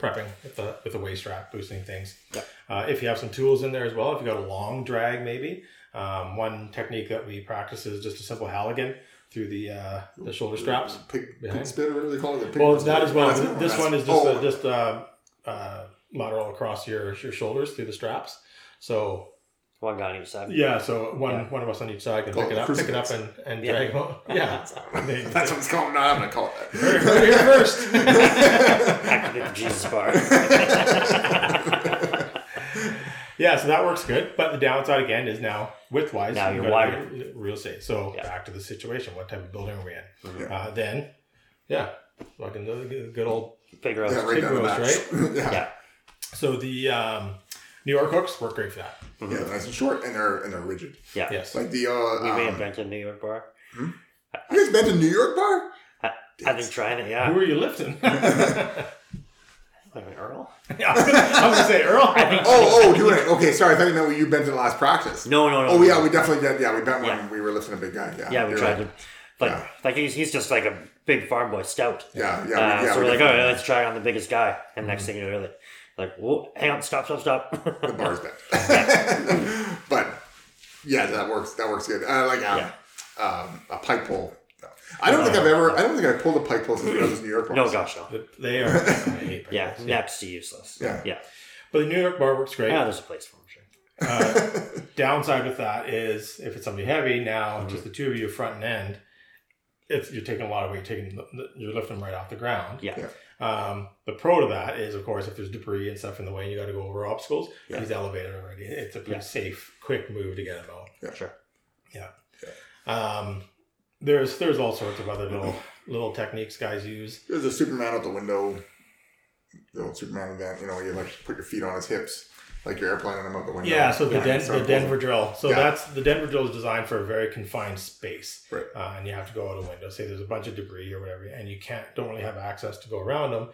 prepping with the with the waist wrap, boosting things. Yeah. Uh, if you have some tools in there as well, if you got a long drag, maybe um, one technique that we practice is just a simple Halligan through the uh, the shoulder straps. Pig, spit or whatever they call it. the Well, it's that as well. This one is just oh, uh, just uh, uh, lateral across your your shoulders through the straps. So One guy on each side. Yeah, so one Yeah. one of us on each side can Call pick it it up, pick it up, and, and Yeah. drag him. Yeah, They- That's what it's called. No, I'm gonna call it Heard- that. heard it here first. Activate the Jesus bar. yeah, so that works good. But the downside again is now width-wise, Now you you're gotta wider. Real estate. So Yeah. back to the situation. What type of building are we in? Yeah. Uh, then, yeah, fucking the good good old. Figure out. Yeah, right down the Figures. Yeah. Yeah. So the um, New York hooks work great for that. yeah, they're nice and short, and they're and they're rigid. Yeah. Yes. Like the uh, We may have um, been to New York bar. you guys been to New York bar? I, I've been trying it. Yeah. Who are you lifting? yeah, Wait Earl. Yeah. I was gonna say Earl. I think. Oh, oh, doing it. Okay, sorry. I thought you meant you've been to the last practice. No, no, no. Oh no. yeah, we definitely did. Yeah, we been when Yeah. we were lifting a big guy. Yeah, Yeah, we tried right. to. Like, Yeah. like he's, he's just like a big farm boy stout. Yeah, yeah, Uh, we, yeah. so we we're like, all definitely- right, let's try it on the biggest guy. And next thing you know, like, like, whoa, hang on, stop, stop, stop. the bar's bent. but yeah, that works. That works good. Uh, like um, um, a pike pole. No. I don't think I've ever. I don't think I pulled a pipe pull since we was in New York. Bars. no, gosh, no. They are. I hate Yeah, pickles. next to useless. Yeah. yeah. But the New York bar works great. Yeah, there's a place for him, sure. Uh, downside with that is if it's something heavy, now Mm-hmm. just the two of you front and end, it's you're taking a lot of weight, taking the- the- you're lifting them right off the ground. Yeah. Yeah. Um, the pro to that is, of course, if there's debris and stuff in the way, and you got to go over obstacles. Yeah. He's elevated already. It's a pretty Yeah. safe, quick move to get him out. Yeah. Sure. Um, there's there's all sorts of other little little techniques guys use. There's a Superman out the window. The old Superman event. You know, you like put your feet on his hips, like you're airplaning him out the window. Yeah, so the, Yeah, Den- so the Denver drill. So Yeah. that's the Denver drill is designed for a very confined space, Right. uh, and you have to go out a window. Say there's a bunch of debris or whatever, and you can't don't really have access to go around them.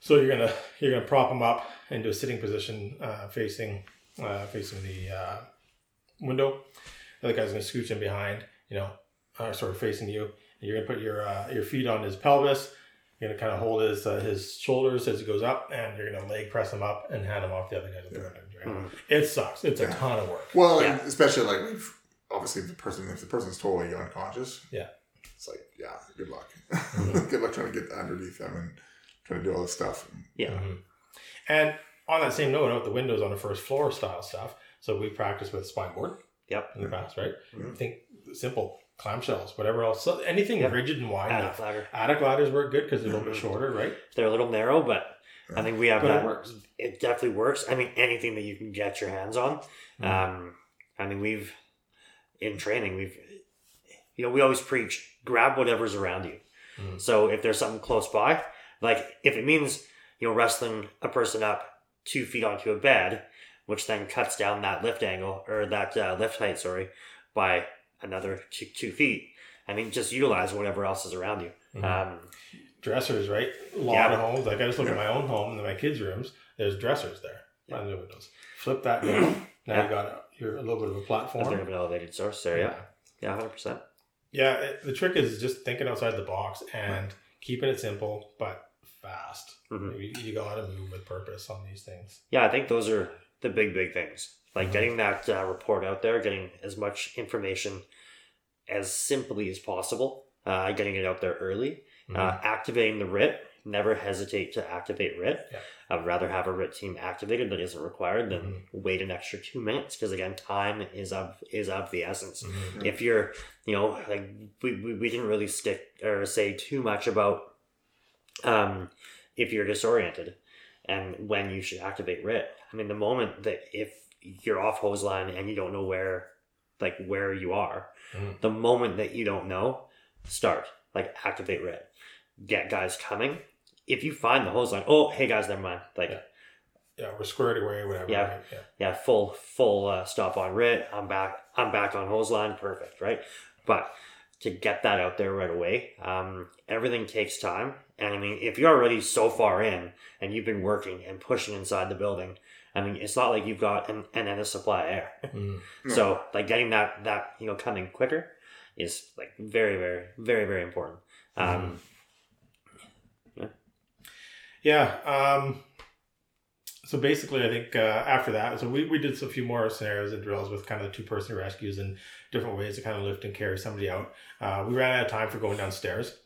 So you're gonna you're gonna prop them up into a sitting position, uh, facing uh, facing the uh, window. The other guy's gonna scooch in behind, you know, uh, sort of facing you, and you're gonna put your uh, your feet on his pelvis. You're gonna kind of hold his uh, his shoulders as he goes up, and you're gonna leg press him up and hand him off the other guy's window. Mhm. It sucks. It's a ton of work. Well, Yeah. especially like if, obviously if the person if the person's totally unconscious. Yeah. It's like yeah, good luck. Mhm. good luck trying to get underneath them and trying to do all this stuff. Yeah. Mhm. And on that same note, out the windows on the first floor style stuff. So we practice with spine board Yep. in the past, right? Yeah. I think simple clamshells, whatever else, so anything Yep. rigid and wide Attic enough. ladder. Attic ladders work good because they're a little bit Mhm. shorter, right? They're a little narrow, but I think we have But it that. works. It definitely works. I mean, anything that you can get your hands on. Mhm. Um, I mean, we've in training, we've you know, we always preach grab whatever's around you. Mhm. So if there's something close by, like if it means you know wrestling a person up two feet onto a bed, which then cuts down that lift angle or that uh, lift height, sorry, by another two, two feet. I mean, just utilize whatever else is around you. Mhm. Um, Dressers, right? A lot Yeah. of homes. Like I just look at my own home and my kids' rooms. There's dressers there Yeah. on the windows. Flip that down. Now Yeah. you got a, you're a little bit of a platform. a bit of an elevated source there, yeah, yeah, hundred percent. Yeah, it- the trick is just thinking outside the box and keeping it simple but fast. Mhm. You, you got to move with purpose on these things. Yeah, I think those are the big, big things. Like Mhm. getting that uh, report out there, getting as much information as simply as possible, uh, getting it out there early, Mhm. uh, activating the RIT. Never hesitate to activate RIT. Yeah. I'd rather have a RIT team activated that isn't required than Mm-hmm. wait an extra two minutes because again, time is of is of the essence. Mhm. If you're, you know, like we, we, we didn't really stick or say too much about um, if you're disoriented and when you should activate RIT. I mean, the moment that if you're off hose line and you don't know where, like where you are, Mhm. the moment that you don't know, start like activate RIT, Get guys coming. If you find the hose line, oh hey guys, never mind. Like Yeah. Yeah, we're squared away, whatever. Yeah. right? yeah. yeah, full full uh, stop on RIT. I'm back. I'm back on hose line. Perfect, right? But to get that out there right away, um, everything takes time. And I mean, if you're already so far in and you've been working and pushing inside the building, I mean, it's not like you've got an, an endless supply of air. No. So like getting that that you know coming quicker is like very very very very important. Um, Yeah. Um, so basically, I think uh, after that, so we, we did a few more scenarios and drills with kind of the two person rescues and different ways to kind of lift and carry somebody out. Uh, we ran out of time for going downstairs.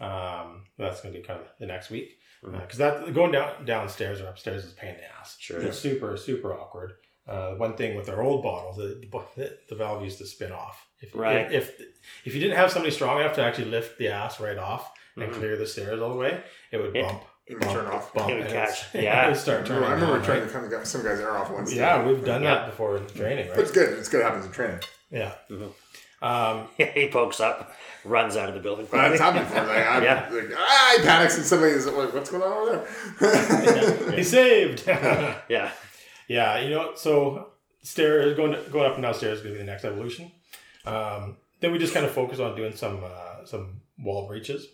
Um, that's going to be kind of the next week because Mhm. that going down downstairs or upstairs is a pain in the ass. Sure It's super super awkward. Uh, one thing with our old bottles, the, the, the valve used to spin off. If, Right. If, if you didn't have somebody strong enough to actually lift the ass right off and Mhm. clear the stairs all the way, it would bump. It would turn off. Bump, It would and catch. it's- Yeah. it would start I turning. remember, I remember on, trying right? to kind of get some guys' air off once. Yeah, we've done Yeah. that before in training, But right? it's good. It's good. It happens in training. Yeah. Mhm. Um, he pokes up, runs out of the building. But it's happened before. Like, I, Yeah. like, ah, he panics and somebody is like, what's going on over there? he saved. Yeah. Yeah, you know, so stairs going going up and downstairs is going to be the next evolution. Um, then we just kind of focus on doing some uh, some wall breaches.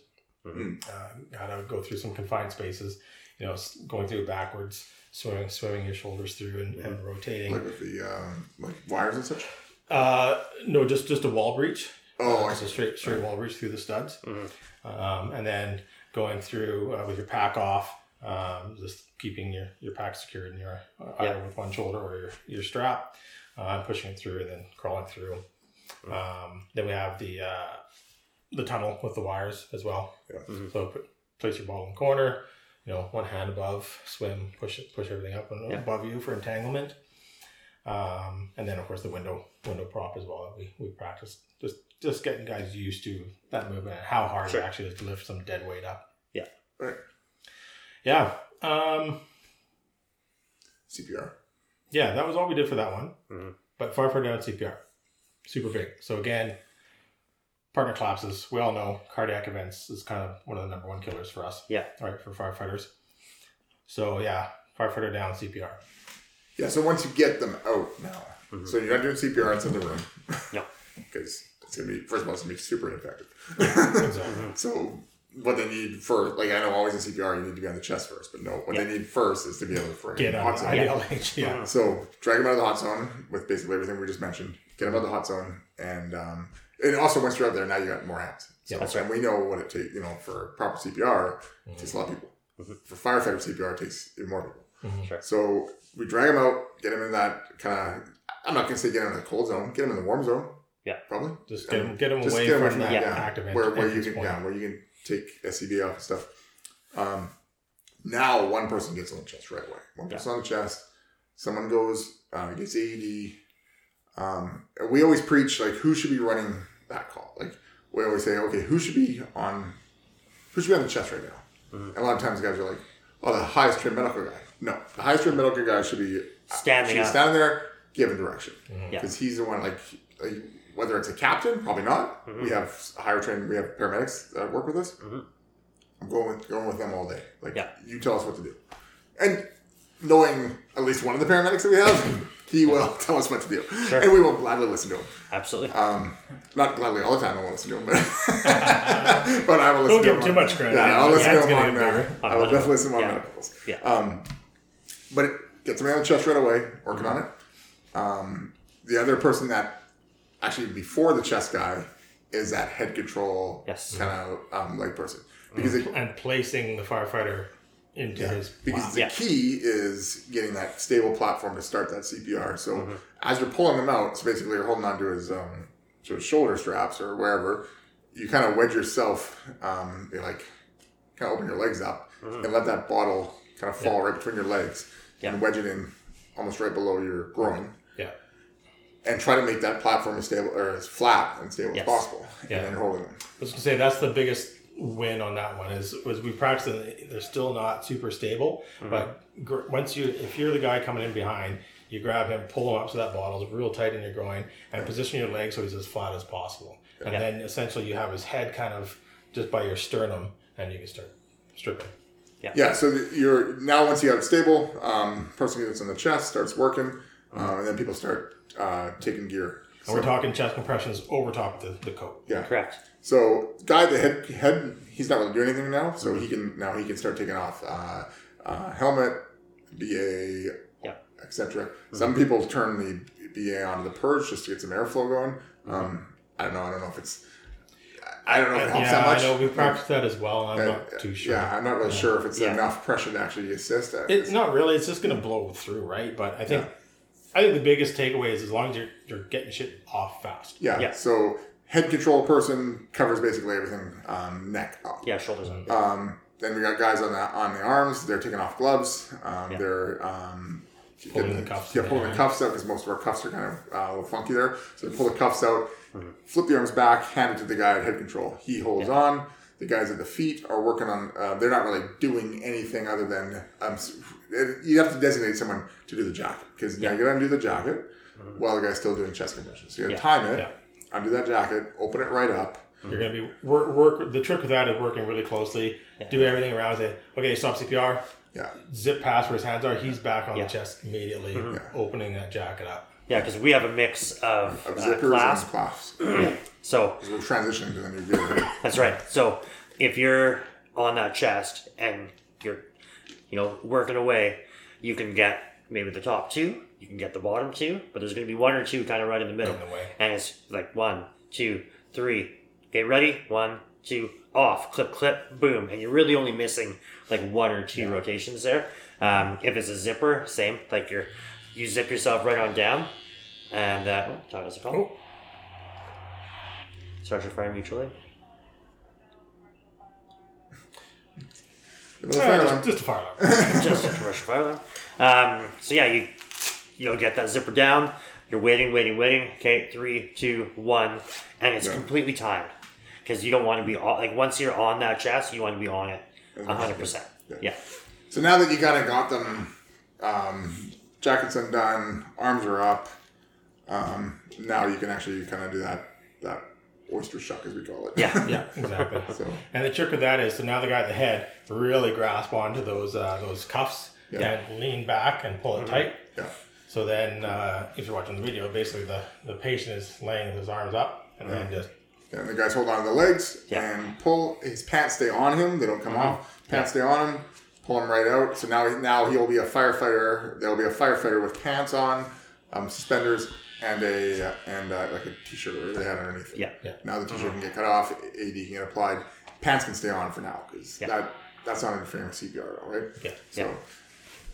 Mhm. Uh, how to go through some confined spaces. You know, going through backwards, swimming swimming your shoulders through and, and rotating. like with the um, like wires and such. Uh, no, just just a wall breach. Oh, Just a straight straight wall breach through the studs, Mhm. um, and then going through uh, with your pack off, um, just keeping your, your pack secured in your uh, either with one shoulder or your, your strap, uh, pushing it through and then crawling through. Um, then we have the uh, the tunnel with the wires as well. Yeah. Mhm. So put, place your ball in the corner, you know, one hand above, swim, push it, push everything up and Yeah. above you for entanglement. Um, and then of course the window window prop as well that we, we practice just just getting guys used to that movement and how hard Sure. it actually is to lift some dead weight up. Yeah. Right. Yeah. Um, CPR. yeah, that was all we did for that one. Mhm. But firefighter down CPR, super big. So again, partner collapses. We all know cardiac events is kind of one of the number one killers for us. Yeah. All right, for firefighters. So yeah, firefighter down CPR. Yeah. So once you get them out now, Mhm. so you're not doing CPR inside the room. No. Because it's gonna be first of all, it's gonna be super ineffective. Exactly. So what they need first, like I know always in CPR, you need to be on the chest first, but no, what Yeah. they need first is to be able to frame Get hot out of zone. the IDLH. Yeah. So drag them out of the hot zone with basically everything we just mentioned. Get them out of the hot zone, and um, and also once you're out there, now you got more hands. So, Yeah, that's and we know what it takes. You know, for proper CPR, it takes a lot of people. Mhm. For firefighter CPR, it takes even more people. Mhm. Sure. So we drag them out, get them in that kind of. I'm not gonna say get them in the cold zone. Get them in the warm zone. Yeah. probably. Just get them, get them Just away get 'em from away that yeah, active where, where you can point. yeah, where you can take SCB off and stuff. Um, now one person gets on the chest right away. One Yeah. person on the chest. Someone goes uh, gets AED. Um, we always preach like who should be running that call. Like we always say, okay, who should be on who should be on the chest right now? Mhm. And a lot of times guys are like, oh, the highest trained medical guy. No, the highest trained medical guy should be Standing should be up. standing there giving direction Yeah. because he's the one like, like whether it's a captain probably not Mhm. we have higher trained we have paramedics that work with us Mhm. i'm going with going with them all day like Yeah. you tell us what to do and knowing at least one of the paramedics that we have he will tell us what to do Sure. and we will gladly listen to him Absolutely. um, not gladly all the time i won't listen to him but, but i will listen Don't to give him him too on- much credit. yeah, I'll Yeah, listen it's to him gonna on, uh, bigger. I will definitely listen to him on Yeah. medicals. Yeah. Um, but it gets me on the chest right away, working on it. Um, the other person that actually before the chest guy is that head control Yes. kind of um, leg person because it, and placing the firefighter into his because lap. the Yeah. key is getting that stable platform to start that CPR. So Mm-hmm. as you're pulling him out, so basically you're holding on to his um, to his shoulder straps or wherever, you kind of wedge yourself, um, you like kind of open your legs up and let that bottle kind of fall right between your legs Yeah. and wedge it in almost right below your groin. yeah. And try to make that platform as stable or as flat and stable Yes. as possible. Yeah. And then you're holding them. I was gonna say that's the biggest win on that one is was we practice and they're still not super stable, mm-hmm. but gr- once you if you're the guy coming in behind, you grab him, pull him up so that bottle's real tight in your groin, and position your leg so he's as flat as possible. And Yeah. then essentially you have his head kind of just by your sternum, and you can start stripping. Yeah, so you're now once you have it stable, um, person gets on the chest, starts working, um, and then people start uh, taking gear. And we're talking chest compressions over top of the, the coat. Yeah. Correct. So guy the head head he's not really doing anything now, so he can now he can start taking off uh, uh, helmet, BA, Yeah. etc. Some people turn the BA onto the purge just to get some airflow going. Um, I don't know. I don't know if it's I don't know if it helps yeah, that much. I know we practiced that as well. I'm Uh, not too sure. Yeah, I'm not really sure if it's Yeah. enough pressure to actually assist. Uh, It's not really. It's just going to blow through, right? But I think, I think the biggest takeaway is as long as you're you're getting shit off fast. Yeah. Yeah. So head control person covers basically everything, um, neck up. Yeah, shoulders up. Um, then we got guys on the on the arms. They're taking off gloves. Um, Yeah. They're um, Pulling getting the cuffs Yeah, pulling the there. cuffs out because most of our cuffs are kind of uh, a little funky there. So they pull the cuffs out, Mm-hmm. flip the arms back, hand it to the guy at head control. He holds on. The guys at the feet are working on. Uh, they're not really doing anything other than um, you have to designate someone to do the jacket because now you got to undo the jacket while the guy's still doing chest compressions. So you got to Mm-hmm. Yeah. time it, Yeah. undo that jacket, open it right up. You're gonna be work. work the trick with that is working really closely. Do everything around. Say, okay, stop CPR. Yeah, Zip past where his hands are. He's back on Yeah. the chest immediately, opening that jacket up. Yeah, because we have a mix of, of uh, zippers clasp. and clasps. So Because we're transitioning to the new gear. That's right. So if you're on that chest and you're, you know, working away, you can get maybe the top two, you can get the bottom two, but there's going to be one or two kind of right in the middle. In the way. And it's like one, two, three. Okay, ready? One, two, off. Clip, clip, boom. And you're really only missing like one or two rotations there. Um, if it's a zipper, same. Like you're, you zip yourself right on down. And, uh, oh, Todd has a call. Oh. Start your fire mutually. Another Uh, fire just, alarm. just a fire alarm. just a commercial fire alarm. Um, so yeah, you you'll get that zipper down. You're waiting, waiting, waiting. Okay, three, two, one, and it's Yeah. completely timed because you don't want to be on, like once you're on that chest, you want to be on it a hundred percent. can. Yeah, So now that you kind of got them, um, jackets undone, arms are up. Um, now you can actually kind of do that that oyster shuck as we call it. yeah, yeah, exactly. So And the trick with that is so now the guy at the head really grasp onto those uh, those cuffs Yeah. and lean back and pull it tight. yeah, So then, uh, if you're watching the video, basically the, the patient is laying his arms up and then just and the guys hold on to the legs Yeah. and pull. His pants stay on him; they don't come off. Pants stay on him. Pull him right out. So now now he'll be a firefighter. There'll be a firefighter with pants on, um, suspenders, and a uh, and uh, like a t-shirt or whatever they had underneath. it. yeah, Yeah. Now the t-shirt can get cut off, AD can get applied, pants can stay on for now because Yeah. that that's not interfering with CPR, at all, right? Yeah. So, Yeah.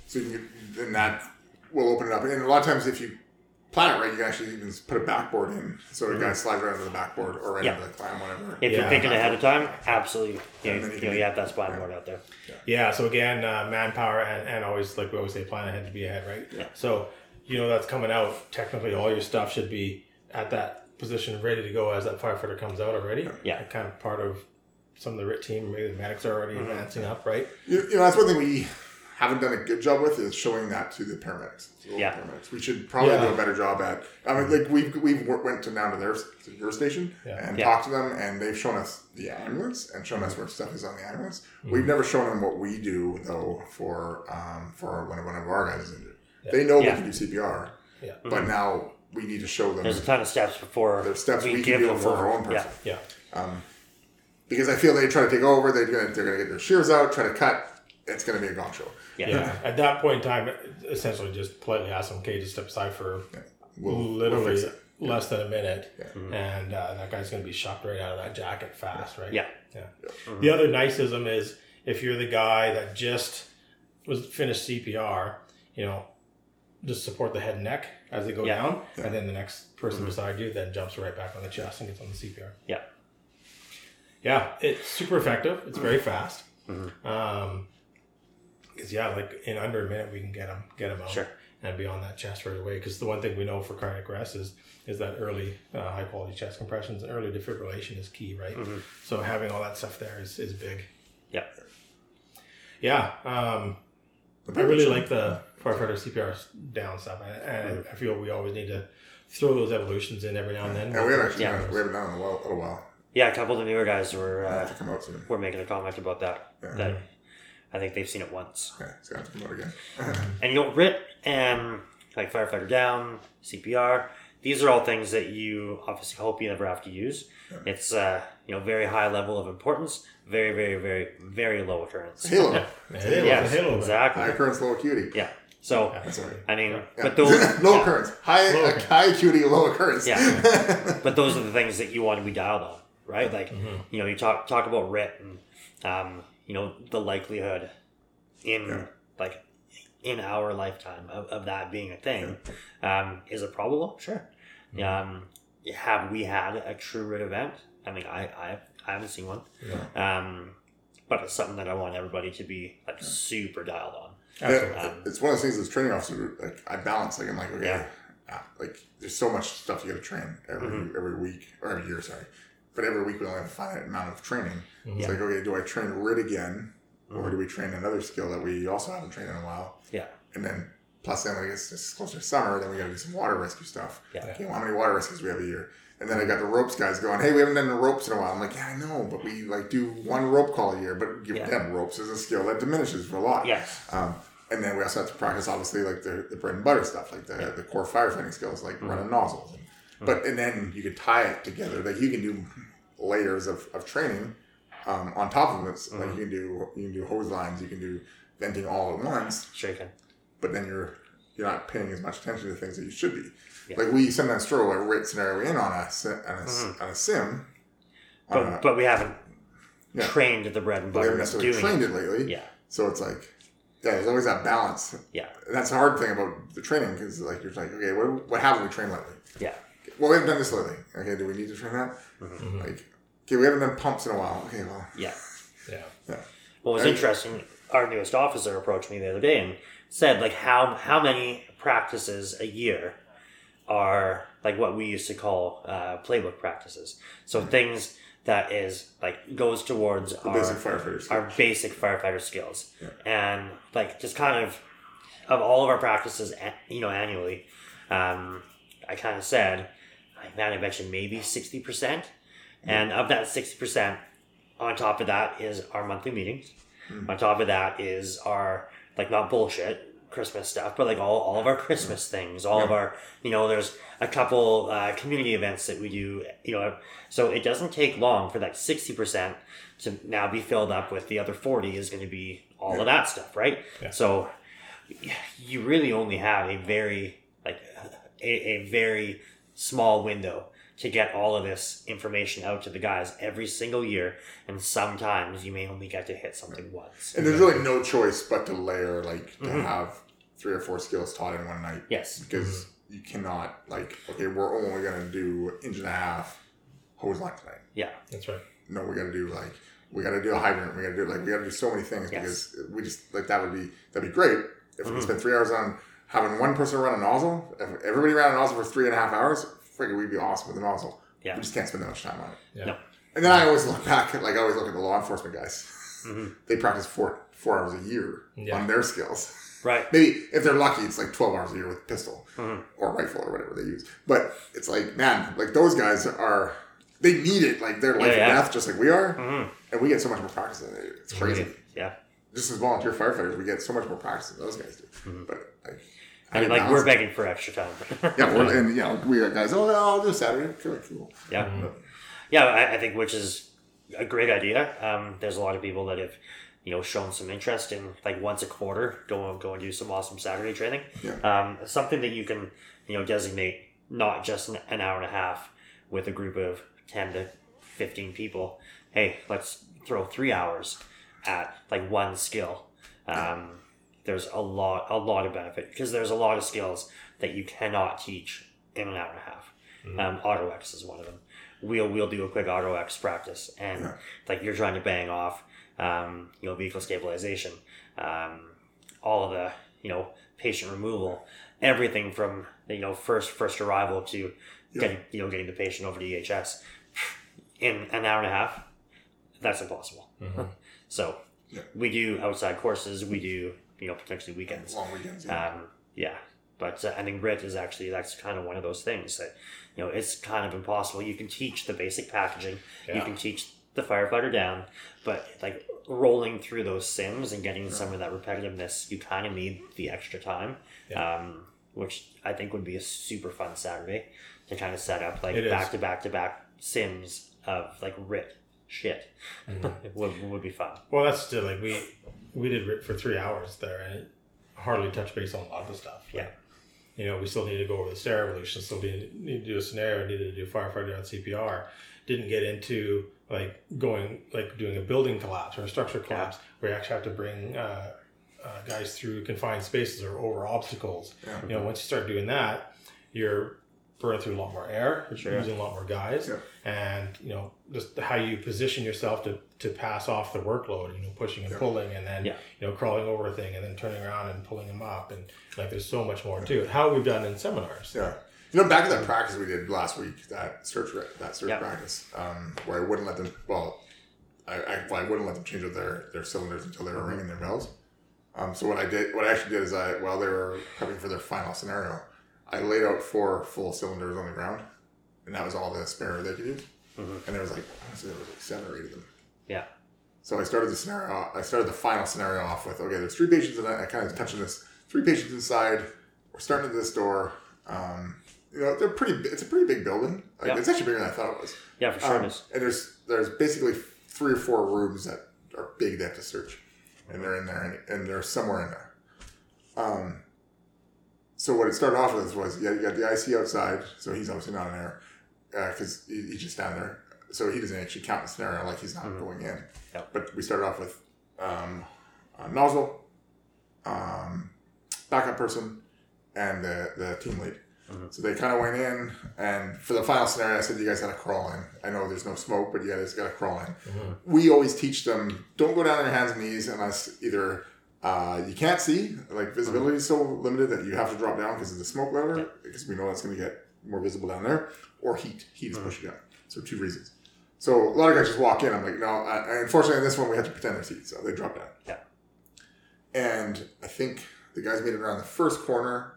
so you can get, then that will open it up, and a lot of times if you plan it right, you can actually even put a backboard in, so the guy slides right under the backboard or right Yeah. under the clam, whatever. If you're thinking ahead of time, absolutely. You, And know, you you, know, you have that spine board out there. Yeah, so again, uh, manpower and, and always, like we always say, plan ahead to be ahead, right? Yeah. So, you know, that's coming out. Technically, all your stuff should be at that position ready to go as that firefighter comes out already. Yeah. Like, kind of part of some of the RIT team, maybe the medics are already advancing up, right? You, you know, that's one thing we haven't done a good job with is showing that to the paramedics. to the Yeah. paramedics. We should probably Yeah. do a better job at. I mean, like we've we've went to down to their to your station Yeah. and Yeah. talked to them, and they've shown us the ambulance and shown us where stuff is on the ambulance. Mm-hmm. We've never shown them what we do though for um, for when one of our guys is injured. They know Yeah. we can do CPR, Yeah. but mm-hmm. now we need to show them There's a ton of steps before there's steps we, can do them for our own person Yeah, Yeah. because I feel they try to take over. They're gonna they're gonna get their shears out, try to cut. It's gonna be a gong show. yeah, Yeah. At that point in time, essentially just politely ask them, okay, just step aside for We'll, we'll literally fix it. less than a minute. Yeah. Mm-hmm. And uh, that guy's going to be shocked right out of that jacket fast, right? Yeah. Yeah. Mm-hmm. The other niceism is if you're the guy that just was finished CPR, you know, just support the head and neck as they go Yeah. down, and then the next person beside you then jumps right back on the chest and gets on the CPR. yeah. Yeah, it's super effective. It's very fast. Mm-hmm. Um, because yeah, like in under a minute we can get them get them out Sure. and be on that chest right away. Because the one thing we know for cardiac arrest is is that early uh, high quality chest compressions and early defibrillation is key, right? Mm-hmm. So having all that stuff there is, is big. Yeah. Yeah, um, I really like the firefighter CPR down stuff, and, and I feel we always need to throw those evolutions in every now and then. And we haven't actually Yeah. done it. we haven't done it in a while. A while. Yeah, a couple of the newer guys were It'll uh, come out soon. were making a comment about that. Yeah. That I think they've seen it once. Yeah, it's gonna have to come out again. And you know, RIT and like firefighter down, CPR, these are all things that you obviously hope you never have to use. It's uh, you know very high level of importance, very very very very low occurrence. Halo. Halo, Yes, Halo, exactly. High occurrence, low acuity. Yeah. So right. I mean, Yeah. but those low yeah. occurrence. High, Low uh, occurrence. high acuity, low occurrence. Yeah. but those are the things that you want to be dialed on, right? Like, Mm-hmm. you know, you talk talk about RIT and, um, you know, the likelihood in Yeah. like in our lifetime of, of that being a thing. Um, is it probable? Sure. Mm-hmm. Um, have we had a true RIT event? I mean, I I, I haven't seen one. Yeah. Um, but it's something that I want everybody to be like super dialed on. Yeah, it's one of those things as training officer, like I balance. Like I'm like, okay, Yeah. ah, like there's so much stuff you got to train every Mm-hmm. every week or every year, sorry. But every week we only have a finite amount of training. Mm-hmm. It's like, okay, do I train RIT again, or do we train another skill that we also haven't trained in a while? Yeah. And then plus then it gets it's closer to summer, then we got to do some water rescue stuff. Yeah. Okay, well, how many water rescues do we have a year? And then I got the ropes guys going, hey, we haven't done the ropes in a while. I'm like, yeah, I know, but we like do one rope call a year. But give Yeah. them ropes is a skill that diminishes for a lot. Yes. Um, and then we also have to practice, obviously, like the, the bread and butter stuff, like the, the core firefighting skills, like mm-hmm. running nozzles. And, But and then you can tie it together. Like you can do layers of, of training um, on top of it. So, Like mm-hmm. you can do you can do hose lines, you can do venting all at once. Can. But then you're you're not paying as much attention to things that you should be. Yeah. Like we sometimes throw a RIT scenario in on a on a, s- on a sim. But, a- but we haven't Yeah. trained the bread and we butter haven't necessarily doing trained it. it lately. Yeah. So it's like, yeah, there's always that balance. Yeah. And that's the hard thing about the training because like you're like, okay, what, what haven't we trained lately? Yeah. Well, we haven't done this lately. Okay, do we need to train that? Mm-hmm. Like, okay, we haven't done pumps in a while. Okay, well, Yeah. Yeah. yeah, What was Right. interesting, our newest officer approached me the other day and said, like, how how many practices a year are like what we used to call uh, playbook practices. So things that is like goes towards the our basic firefighters. our basic firefighter skills, Yeah. and like just kind of of all of our practices, you know, annually. Um, I kind of said, like, man, I mentioned maybe sixty percent, and of that sixty percent, on top of that is our monthly meetings. On top of that is our like not bullshit Christmas stuff, but like all, all of our Christmas things, all of our you know, there's a couple uh, community events that we do, you know, so it doesn't take long for that sixty percent to now be filled up with the other forty is going to be all of that stuff, right? Yeah. So you really only have a very like a, a very small window to get all of this information out to the guys every single year and sometimes you may only get to hit something once and there's really no choice but to layer, like, to Mm-hmm. have three or four skills taught in one night. yes Because you cannot, like, okay, we're only going to do inch and a half hose line tonight. yeah That's right. no, we got to do like we got to do a hydrant. We got to do like we got to do so many things Yes. because we just like that would be that'd be great if we could spend three hours on having one person run a nozzle. If everybody ran a nozzle for three and a half hours, freaking we'd be awesome with the nozzle. Yeah. we just can't spend that much time on it. Yeah. No. And then I always look back, at, like I always look at the law enforcement guys. Mhm. They practice four four hours a year Yeah. on their skills. right Maybe if they're lucky, it's like twelve hours a year with pistol Mhm. or rifle or whatever they use. But it's like, man, like those guys are they need it like their life Yeah, and death, just like we are, Mhm. and we get so much more practice than they do. It's crazy. yeah Just as volunteer firefighters, we get so much more practice than those guys do. Mm-hmm. But like, I mean, like we're begging for extra time yeah, we're, and you know, we got guys. Oh, yeah, I'll do Saturday. Cool. yeah yeah I, I think which is a great idea um, there's a lot of people that have you know shown some interest in like once a quarter go and go and do some awesome saturday training Yeah. um, something that you can you know designate not just an, an hour and a half with a group of 10 to 15 people hey let's throw three hours at like one skill um, there's a lot a lot of benefit because there's a lot of skills that you cannot teach in an hour and a half. Um, auto x is one of them. We'll we'll do a quick auto x practice and Yeah. like you're trying to bang off um, you know vehicle stabilization um, all of the you know patient removal everything from you know first first arrival to getting you know getting the patient over to EHS in an hour and a half that's impossible. So Yeah. we do outside courses we do you know potentially weekends Long weekends. Yeah. um, yeah, but uh, I think RIT is actually that's kind of one of those things that you know it's kind of impossible. You can teach the basic packaging, you can teach the firefighter down, but like rolling through those sims and getting some of that repetitiveness, you kind of need the extra time. Um, which I think would be a super fun Saturday to kind of set up like It is. back to back to back sims of like RIT shit. Mm-hmm. would, would be fun. Well, that's still like we we did for three hours there, and it hardly touched base on a lot of the stuff. Yeah. You know, we still need to go over the stair evolution. Still need, need to do a scenario. Needed to do firefighter on CPR. Didn't get into like going like doing a building collapse or a structure collapse where you actually have to bring uh, uh, guys through confined spaces or over obstacles. Yeah. You know, once you start doing that, you're burning through a lot more air, you're Sure. using a lot more guys, Yeah. and you know just how you position yourself to to pass off the workload. You know, pushing and pulling, and then Yeah. you know crawling over a thing, and then turning around and pulling them up, and like there's so much more to it. How we've done in seminars. Yeah. You know, back at that practice we did last week, that search that search Yeah. practice, um, where I wouldn't let them. Well, I, I, well, I wouldn't let them change out their their cylinders until they were ringing their bells. Um, so what I did, what I actually did is I, while they were prepping for their final scenario, I laid out four full cylinders on the ground, and that was all the spare they could use. Mhm. And there was like, I want to say there was like seven or eight of them. Yeah. So I started the scenario. I started the final scenario off with okay. There's three patients, and I, I kind of touched on this. Three patients inside. We're starting at this door. Um, you know, they're pretty. It's a pretty big building. Like, Yeah. It's actually bigger than I thought it was. Yeah, for sure Um, and there's there's basically three or four rooms that are big they have to search, and they're in there, and, and they're somewhere in there. Um. So what it started off with was yeah, you got the IC outside, so he's obviously not in there, because he, he's just down there. So he doesn't actually count the scenario like he's not Mhm. going in. Yep. But we started off with um, a nozzle, um, backup person, and the, the team lead. Mhm. So they kind of went in, and for the final scenario, I said, "You guys got to crawl in. I know there's no smoke, but you guys got to crawl in." Mhm. We always teach them don't go down on your hands and knees unless either uh, you can't see, like visibility is so limited that you have to drop down because of the smoke level, because we know that's going to get more visible down there, or heat. Heat is pushing down. So two reasons. So a lot of guys just walk in. I'm like, no. I, unfortunately, in this one, we had to pretend there's heat, so they drop down. Yeah. And I think the guys made it around the first corner.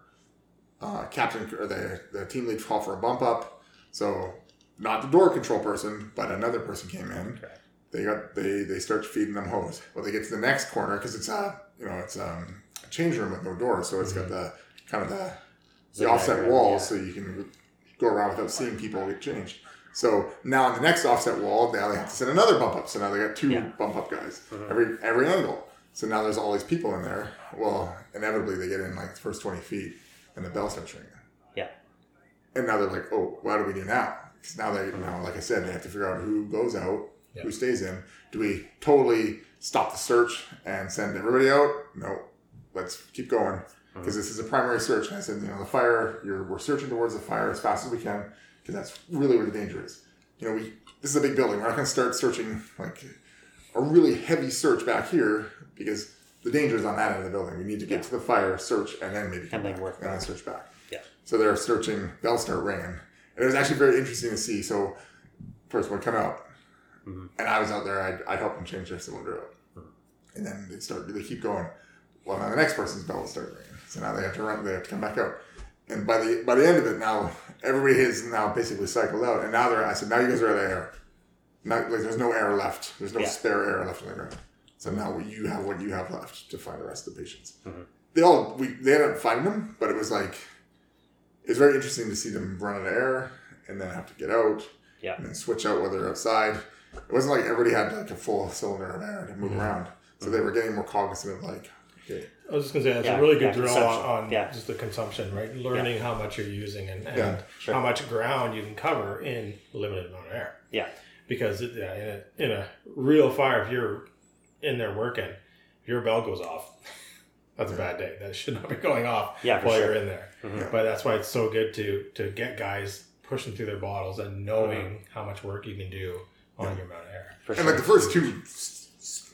Uh, captain or the the team lead called for a bump up. So not the door control person, but another person came in. Correct. They got they they start feeding them hose. Well, they get to the next corner because it's a you know it's um, a change room with no door, so it's got the kind of the the Zigzag offset walls yeah. so you can go around without seeing people get changed. So now on the next offset wall, now they have to send another bump up. So now they got two Yeah. bump up guys Mhm. every every angle. So now there's all these people in there. Well, inevitably they get in like the first twenty feet, and the bell starts ringing. Yeah. And now they're like, oh, what do we do now? Because now they now, like I said, they have to figure out who goes out, Yeah. who stays in. Do we totally stop the search and send everybody out? No. Let's keep going because this is a primary search. And I said, you know, the fire. You're we're searching towards the fire as fast as we can because that's really where the danger is. You know, we this is a big building. We're not going to start searching like a really heavy search back here because the danger is on that end of the building. We need to get Yeah. to the fire, search, and then maybe come And then back, work and then search back. Yeah. So they're searching. They'll start ringing, and it was actually very interesting to see. So first one come out, Mhm. and I was out there. I'd, I'd help them change their cylinder out, Mm-hmm. and then they start. They keep going. Well, now the next person's bell will start ringing. So now they have to run. They have to come back out. And by the by the end of it, now everybody is now basically cycled out, and now they're. I said, now you guys are out of air. Not like there's no air left. There's no Yeah. spare air left in the ground. So now you have what you have left to find the rest of the patients. Mhm. They all we they ended up finding them, but it was like it was very interesting to see them run out of air and then have to get out. Yeah. And then switch out while they're outside. It wasn't like everybody had like a full cylinder of air to move Mhm. around. So they were getting more cognizant of like, okay, I was just gonna say that's Yeah, a really good yeah, drill on, on Yeah. just the consumption, right? Learning how much you're using and, and Yeah, sure. how much ground you can cover in a limited amount of air. Yeah. Because it, yeah, in a in a real fire, if you're in there working, if your bell goes off, that's a bad day. That should not be going off Yeah, while sure. you're in there. Mhm. But that's why it's so good to to get guys pushing through their bottles and knowing Mm-hmm. how much work you can do on your amount of air. For and sure. like the first two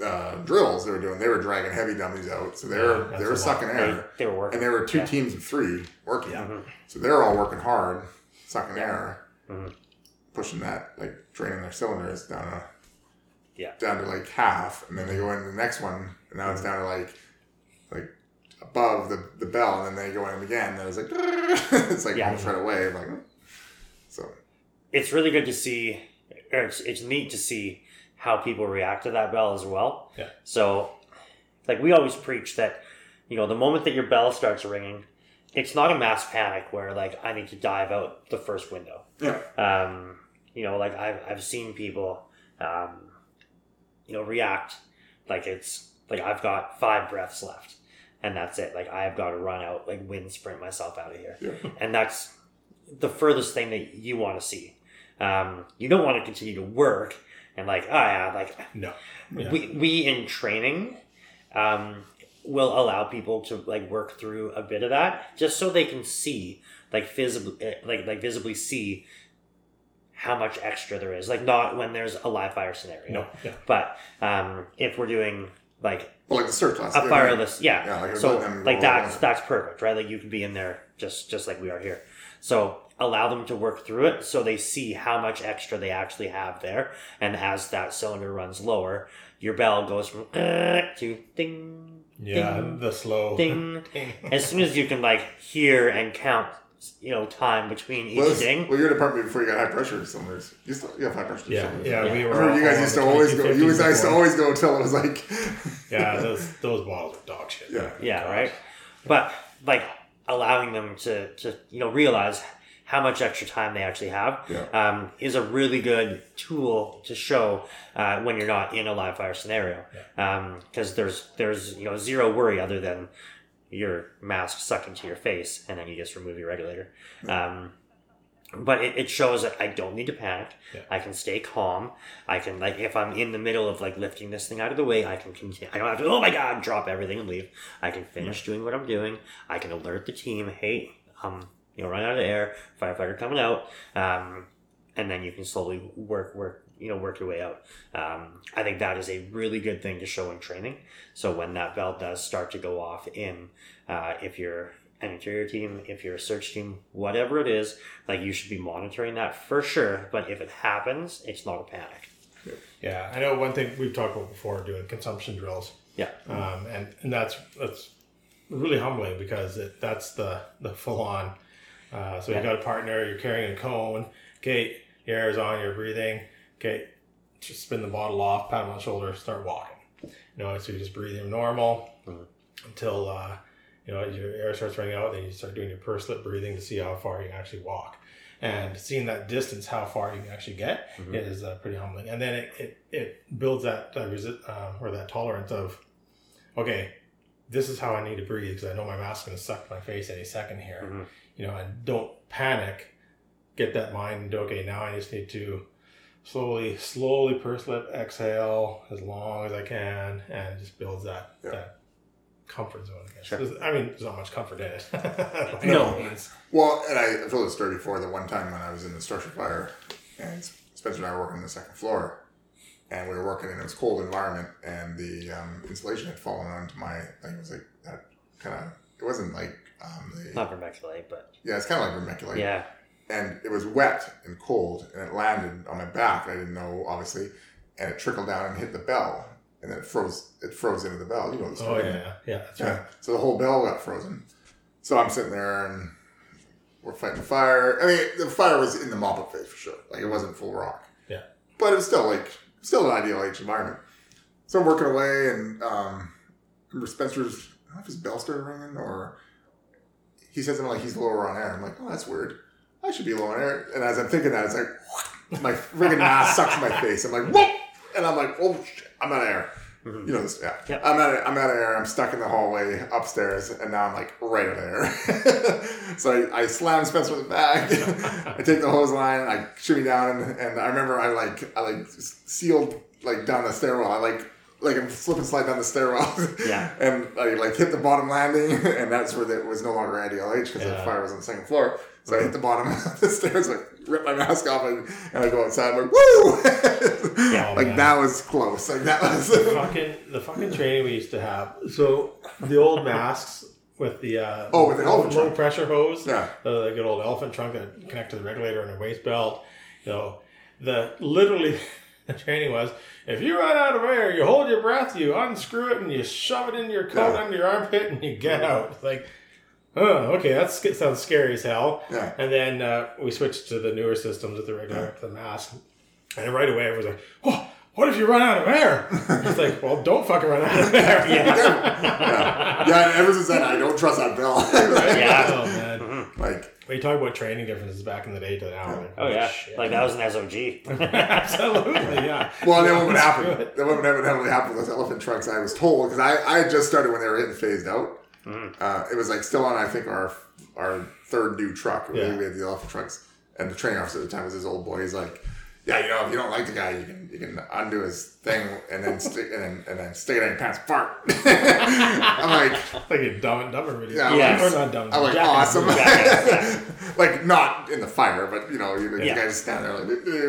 uh, drills they were doing, they were dragging heavy dummies out. So they Yeah, were that's they a were sucking they, air, they were working. and there were two Yeah. teams of three working. Yeah. Mhm. So they're all working hard, sucking air, Mhm. pushing that, like draining their cylinders down to Yeah. down to like half, and then they go into the next one, and now it's down to like like above the, the bell, and then they go in again, and it's like it's like Yeah. almost right away. I'm like, so it's really good to see, it's, it's neat to see how people react to that bell as well. Yeah. So, like we always preach that, you know, the moment that your bell starts ringing, it's not a mass panic where like I need to dive out the first window. yeah, Um, you know, like I've I've seen people, um, you know, react like it's like I've got five breaths left, and that's it. Like I've got to run out, like wind sprint myself out of here yeah, and that's the furthest thing that you want to see. Um, you don't want to continue to work and like, ah, yeah, like No. Yeah. we we in training um, will allow people to like work through a bit of that just so they can see like visibly eh, like like visibly see how much extra there is. Like not when there's a live fire scenario, No, yeah. but um, if we're doing like Well, like the search a fireless, yeah. Yeah, like so like roll that's that's perfect, right? Like you can be in there just just like we are here. So allow them to work through it so they see how much extra they actually have there, and as that cylinder runs lower, your bell goes from uh, to ding, Yeah, ding, the slow ding. ding. As soon as you can like hear and count, you know, time between each Well, this- ding. well, you're in a department before you got high pressure cymers. You still you have high pressure Yeah, cylinders. yeah, yeah. we I were. remember you guys used to always go. You guys used to always go until it was like, Yeah, those those bottles are dog shit. Yeah. Yeah, right. But like allowing them to to you know realize how much extra time they actually have Yeah. um, is a really good tool to show uh, when you're not in a live fire scenario because there's there's you know zero worry other than your mask sucked into your face and then you just remove your regulator. Um, but it, it shows that I don't need to panic. Yeah. I can stay calm. I can like if I'm in the middle of like lifting this thing out of the way, I can continue. I don't have to. Oh my god! Drop everything and leave. I can finish doing what I'm doing. I can alert the team. Hey, um, you know, run out of air. Firefighter coming out. Um, and then you can slowly work work you know work your way out. Um, I think that is a really good thing to show in training. So when that bell does start to go off in, uh, if you're an interior team, if you're a search team, whatever it is, like you should be monitoring that for sure. But if it happens, it's not a panic. Yeah, I know one thing we've talked about before doing consumption drills. Yeah. Um, and, and that's that's really humbling because it, that's the the full on. Uh, so Yeah. you got a partner, you're carrying a cone. Okay, your air is on, you're breathing. Okay, just spin the bottle off, pat him on the shoulder, start walking. You know, so you're just breathing normal Mhm. until uh, you know your air starts running out. Then you start doing your purse lip breathing to see how far you can actually walk. And seeing that distance, how far you can actually get, Mhm. is uh, pretty humbling. And then it, it, it builds that uh, resi- uh, or that tolerance of, okay, this is how I need to breathe because I know my mask's going to suck my face any second here. Mhm. You know, and don't panic. Get that mind. Okay, now I just need to slowly, slowly purse lip, exhale as long as I can, and just builds that Yeah. that comfort zone. I guess. Sure. There's- I mean, there's not much comfort in it. No. no means. well, and I I've told this story before. The one time when I was in the structure fire, and Spencer and I were working on the second floor, and we were working in it was cold environment, and the um, insulation had fallen onto my. Like it was like that kind of. It wasn't like um, the Not vermiculite, but yeah. It's kind of like vermiculite. yeah, and it was wet and cold, and it landed on my back. I didn't know, obviously, and it trickled down and hit the bell, and then it froze. It froze into the bell. You know the Oh story. yeah, yeah, yeah. Right. So the whole bell got frozen. So I'm sitting there and we're fighting fire. I mean, the fire was in the mop up phase for sure. Like it wasn't full rock. Yeah. But it was still like still an IDLH environment. So I'm working away and um remember Spencer's I don't know if his bell started ringing or he says something like he's lower on air. I'm like, oh that's weird. I should be low on air. And as I'm thinking that, it's like my friggin' mask sucks my face. I'm like, whoop! And I'm like, oh shit, I'm out of air. Mhm. You know this, yeah. Yep. I'm out. Of, I'm out of air. I'm stuck in the hallway upstairs, and now I'm like right out of air. so I, I slam Spencer in the back. I take the hose line. I shoot me down, and, and I remember I like I like sealed like down the stairwell. I like like I'm slip and slide down the stairwell. Yeah. and I like hit the bottom landing, and that's where it was no longer IDLH because the fire was on the second floor. So I hit the bottom of the stairs, like rip my mask off, and, and I go outside. I'm like, woo! Yeah. like man. that was close. Like that was. the fucking the fucking training we used to have. So the old masks with the uh, Oh, with the elephant low trunk. pressure hose, Yeah. the, the good old elephant trunk that connect to the regulator and a waist belt. You know, the literally the training was if you run out of air, you hold your breath, you unscrew it, and you shove it in your coat Yeah. under your armpit, and you get out. It's like, oh, okay, that sounds scary as hell. Yeah. And then uh, we switched to the newer systems with the regular the mask, and right away everyone's like, "Oh, what if you run out of air?" it's like, well, don't fucking run out of air. yeah. Yeah, and ever since then, I don't trust that bell. Yeah. Oh man. Like, When you talk about training differences back in the day to now, like, Oh yeah, shit. like that was an SOG. absolutely, yeah. well, that would Screw happen? That Then what would heavily happen with those elephant trunks? I was told because I, I had just started when they were getting phased out. Mhm. Uh, it was like still on, I think, our our third new truck. We- Yeah. We had the elephant trunks, and the training officer at the time was this old boy. He's like, Yeah, you know, if you don't like the guy, you can you can undo his thing and then stick and then and then stick it in your pants. Fart. I'm like, Like a dumb and dumber video. Yeah, Yes. Or not dumb. I'm like Jackass awesome. video. Jackass, like not in the fire, but you know, you, the Yeah. guys stand there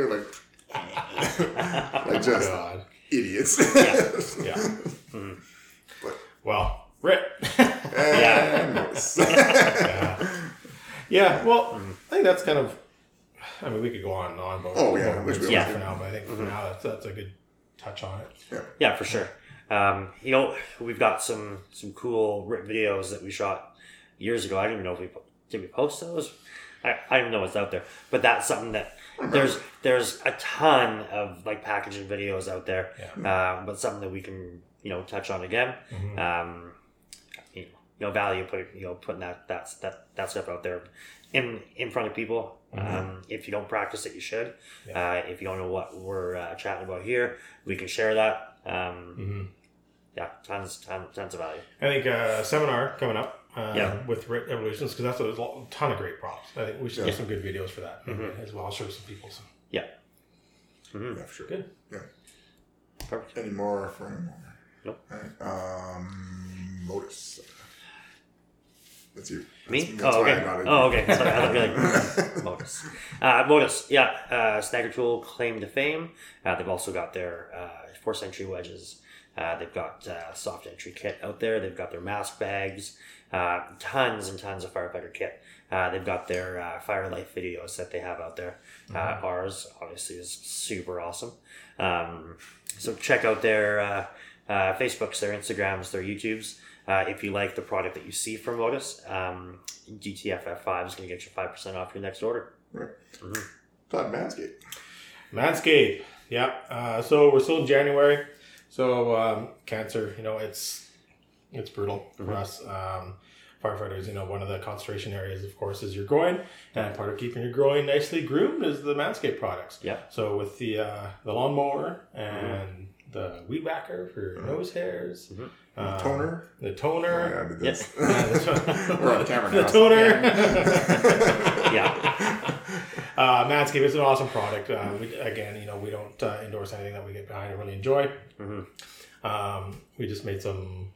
like, like, like just God. idiots. Yeah. Mm-hmm. But Well, Rip. and yeah. yeah. Well, I think that's kind of. I mean, we could go on and on, but Oh, yeah, but which we we'll will for now. But I think for now, that's that's a good touch on it. Yeah, yeah, for sure. Um, you know, we've got some some cool RIT videos that we shot years ago. I don't even know if we did we post those. I, I don't even know what's out there, but that's something that there's there's a ton of like packaging videos out there. Um, but something that we can you know touch on again. Mhm. Um, you know, you know, value putting you know putting that that's that that stuff out there in in front of people. Um, if you don't practice it, you should. Uh, if you don't know what we're uh, chatting about here, we can share that. Um, Mhm. yeah, tons, tons, tons of value. I think uh, seminar coming up uh, Yeah. with RIT Evolutions because that's a ton of great props. I think we should Yeah. get some good videos for that Mhm. as well. I'll show some people. So. Yeah. Mhm. yeah, for sure. Good. Perfect. Any more from Nope. Alright, Um, Modus. That's you. Me? That's, oh, okay. I got it. Oh, okay. Sorry, I thought you like Modus. Uh, Modus, yeah. Uh, Snagger Tool claim to fame. Uh, they've also got their uh, force entry wedges. Uh, they've got uh, soft entry kit out there. They've got their mask bags. Uh, tons and tons of firefighter kit. Uh, they've got their uh, fire life videos that they have out there. Uh, ours obviously is super awesome. Um, so check out their uh, uh, Facebooks, their Instagrams, their YouTubes. Uh, if you like the product that you see from Modus, um, DTFF5 is going to get you 5% off your next order. Right, Todd Manscaped. Manscaped. Yeah. Uh, so we're still in January. So um, cancer, you know, it's it's brutal for us um, firefighters. You know, one of the concentration areas, of course, is your groin, and part of keeping your groin nicely groomed is the Manscaped products. Yeah. So with the uh, the lawnmower and the weed whacker for your nose hairs, Mhm. Um, Toner. the Oh, toner, yeah, I did Yes. this. We're on camera the toner. Yeah. Uh, Manscaped is an awesome product. Uh, we, again, you know, we don't uh, endorse anything that we get behind and really enjoy. Mhm. Um, we just made some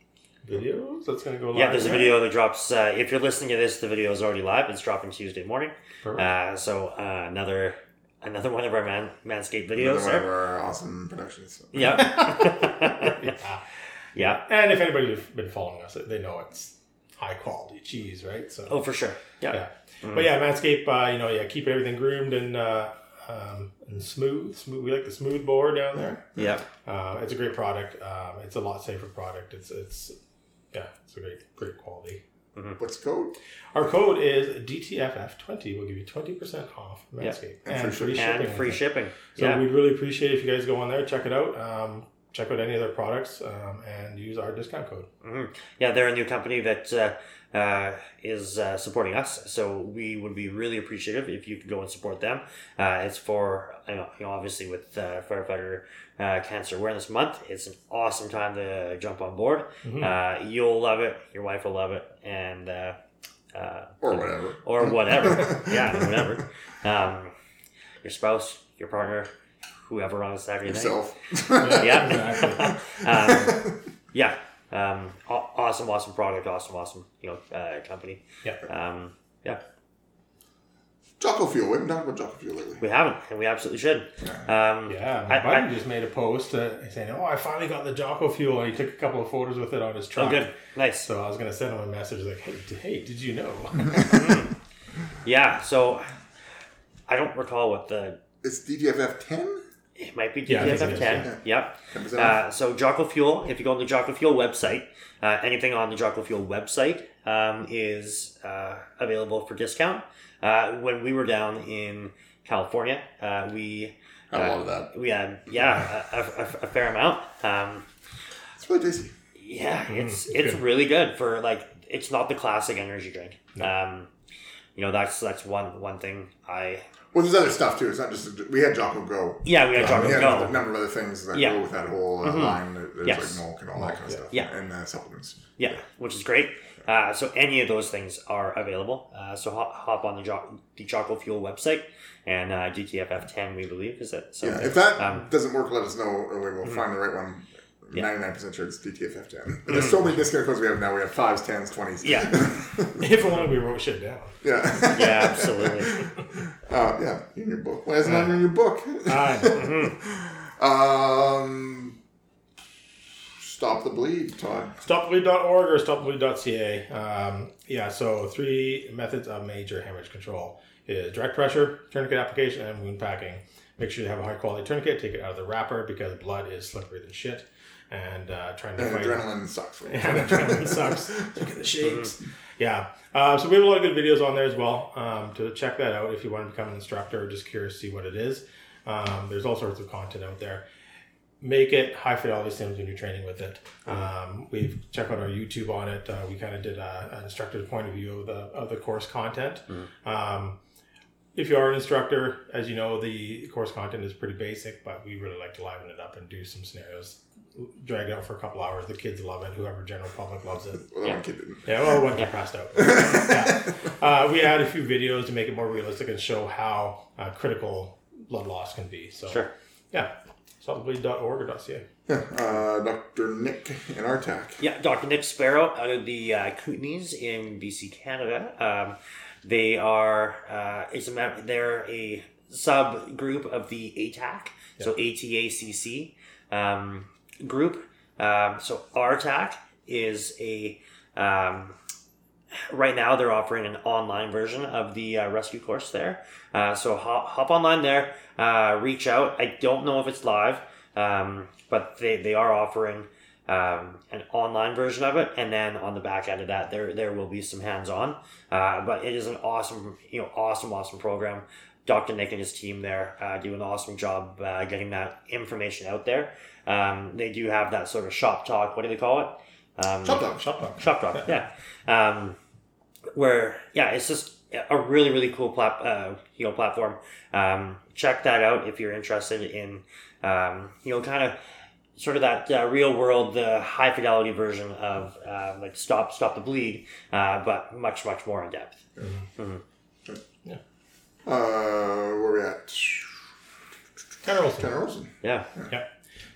videos. That's going to go live. Yeah, there's a right? video that drops. Uh, if you're listening to this, the video is already live. It's dropping Tuesday morning. Perfect. Uh, so uh, another another one of our man, Manscaped videos. Another videos one of our awesome productions. Yeah. Yeah. yeah. And if anybody's been following us, they know it's high quality cheese, right? So Oh, for sure. Yeah. yeah. But yeah, Manscaped, uh, you know, yeah, keep everything groomed and uh, um, and smooth. Smooth. We like the smooth bore down there. Yeah. Uh, it's a great product. Um, it's a lot safer product. It's it's yeah, it's a great great quality. What's the code? Our code is DTFF20. We'll give you 20% off Manscaped. And free And free shipping. So yeah. we'd really appreciate if you guys go on there, check it out, um, check out any of their products, um, and use our discount code. Mhm. Yeah, they're a new company that uh, uh, is uh, supporting us, so we would be really appreciative if you could go and support them. Uh, it's for you know, you know obviously with uh, firefighter uh, cancer awareness month, it's an awesome time to jump on board. Mhm. Uh, you'll love it, your wife will love it, and uh, uh, Or whatever. or whatever. yeah, whatever. Um, your spouse, your partner, whoever on a Saturday night. Yourself. Yeah. exactly. um, yeah. Um, awesome, awesome product. Awesome, awesome. You know, uh, company. Yeah. Um, yeah. Jocko Fuel. We haven't talked about Jocko Fuel lately. We haven't, and we absolutely should. Um, Yeah, my I- buddy I- just made a post uh, saying, "Oh, I finally got the Jocko fuel," and he took a couple of photos with it on his truck. Oh, good. Nice. So I was gonna send him a message like, "Hey, d- hey, did you know?" Yeah. So I don't recall what the. It's DTFF 10? It might be Yeah, I think it DFF is, 10. Yep. Uh, so Jocko Fuel, if you go on the Jocko Fuel website, uh, anything on the Jocko Fuel website um, is uh, available for discount. Uh, when we were down in California, uh, we Had a uh, lot of that. we had yeah a, a, a fair amount. Um, It's really tasty. yeah, it's it's it's good. really good for like it's not the classic energy drink. Um, you know that's that's one one thing I Well, there's other stuff too. It's not just we had Jocko Go. Yeah, we had Um, Jocko we Go. a number of other things that Yeah. go with that whole uh, Mhm. line. There- There's Yes. like milk and all that kind of Yeah. stuff. Yeah. And uh, supplements. Yeah, which is great. Uh, so any of those things are available. Uh, so hop, hop on the jo- the Jocko Fuel website and uh, DTFF10, we believe, is it? So Yeah. If that um, doesn't work, let us know. and we will Mhm. find the right one. Yeah. Ninety-nine percent sure it's DTFF10. But there's so many discount codes we have now. We have fives, tens, twenties. Yeah. If only we wrote shit down. yeah. yeah, absolutely. Uh, yeah. In your book. Why isn't that in your book? I know. Mhm. um. Stop the bleed, Todd. stopbleed.org or stopbleed.ca. Um, yeah, so three methods of major hemorrhage control is direct pressure, tourniquet application, and wound packing. Make sure you have a high quality tourniquet. Take it out of the wrapper because blood is slippery than shit. And uh, trying to And fight adrenaline sucks. for you. Yeah, adrenaline sucks. Look at the shakes. Yeah. Uh, so we have a lot of good videos on there as well. Um, to check that out if you want to become an instructor or just curious to see what it is. Um, there's all sorts of content out there. Make it high fidelity sims when you're training with it. Um, we've checked out our YouTube on it. Uh, we kind of did a, an instructor's point of view of the of the course content. Um, if you are an instructor, as you know, the course content is pretty basic, but we really like to liven it up and do some scenarios. Drag it out for a couple hours. The kids love it. Whoever general public loves it. Well, Yeah. kid didn't. Yeah, well, one kid passed out. yeah. uh, we add a few videos to make it more realistic and show how uh, critical blood loss can be. So, Sure. yeah, stopbleed.org or .ca. Yeah, uh, Dr. Nick in RTAC. Yeah, Dr. Nick Sparrow out of the uh, Kootenays in BC, Canada. Um, they are uh, it's a mem- they're a subgroup of the ATAC, so ATACC um, group. Um, so RTAC is a um, right now they're offering an online version of the uh, rescue course there. Uh, so hop, hop online there, uh, reach out. I don't know if it's live, um, but they, they are offering um, an online version of it, and then on the back end of that, there there will be some hands on. Uh, but it is an awesome, you know, awesome, awesome program. Dr. Nick and his team there uh, do an awesome job uh, getting that information out there. Um, they do have that sort of shop talk. What do they call it? Um, Shop talk. Shop talk. Shop Talk, yeah. Um, where yeah, it's just a really really cool plat uh, you know platform. Um, check that out if you're interested in um, you know kind of sort of that uh, real world, the high fidelity version of uh, like stop stop the bleed, uh, but much much more in depth. Uh, where we at? Tanner Olson. Tanner Olson. Yeah, Yeah.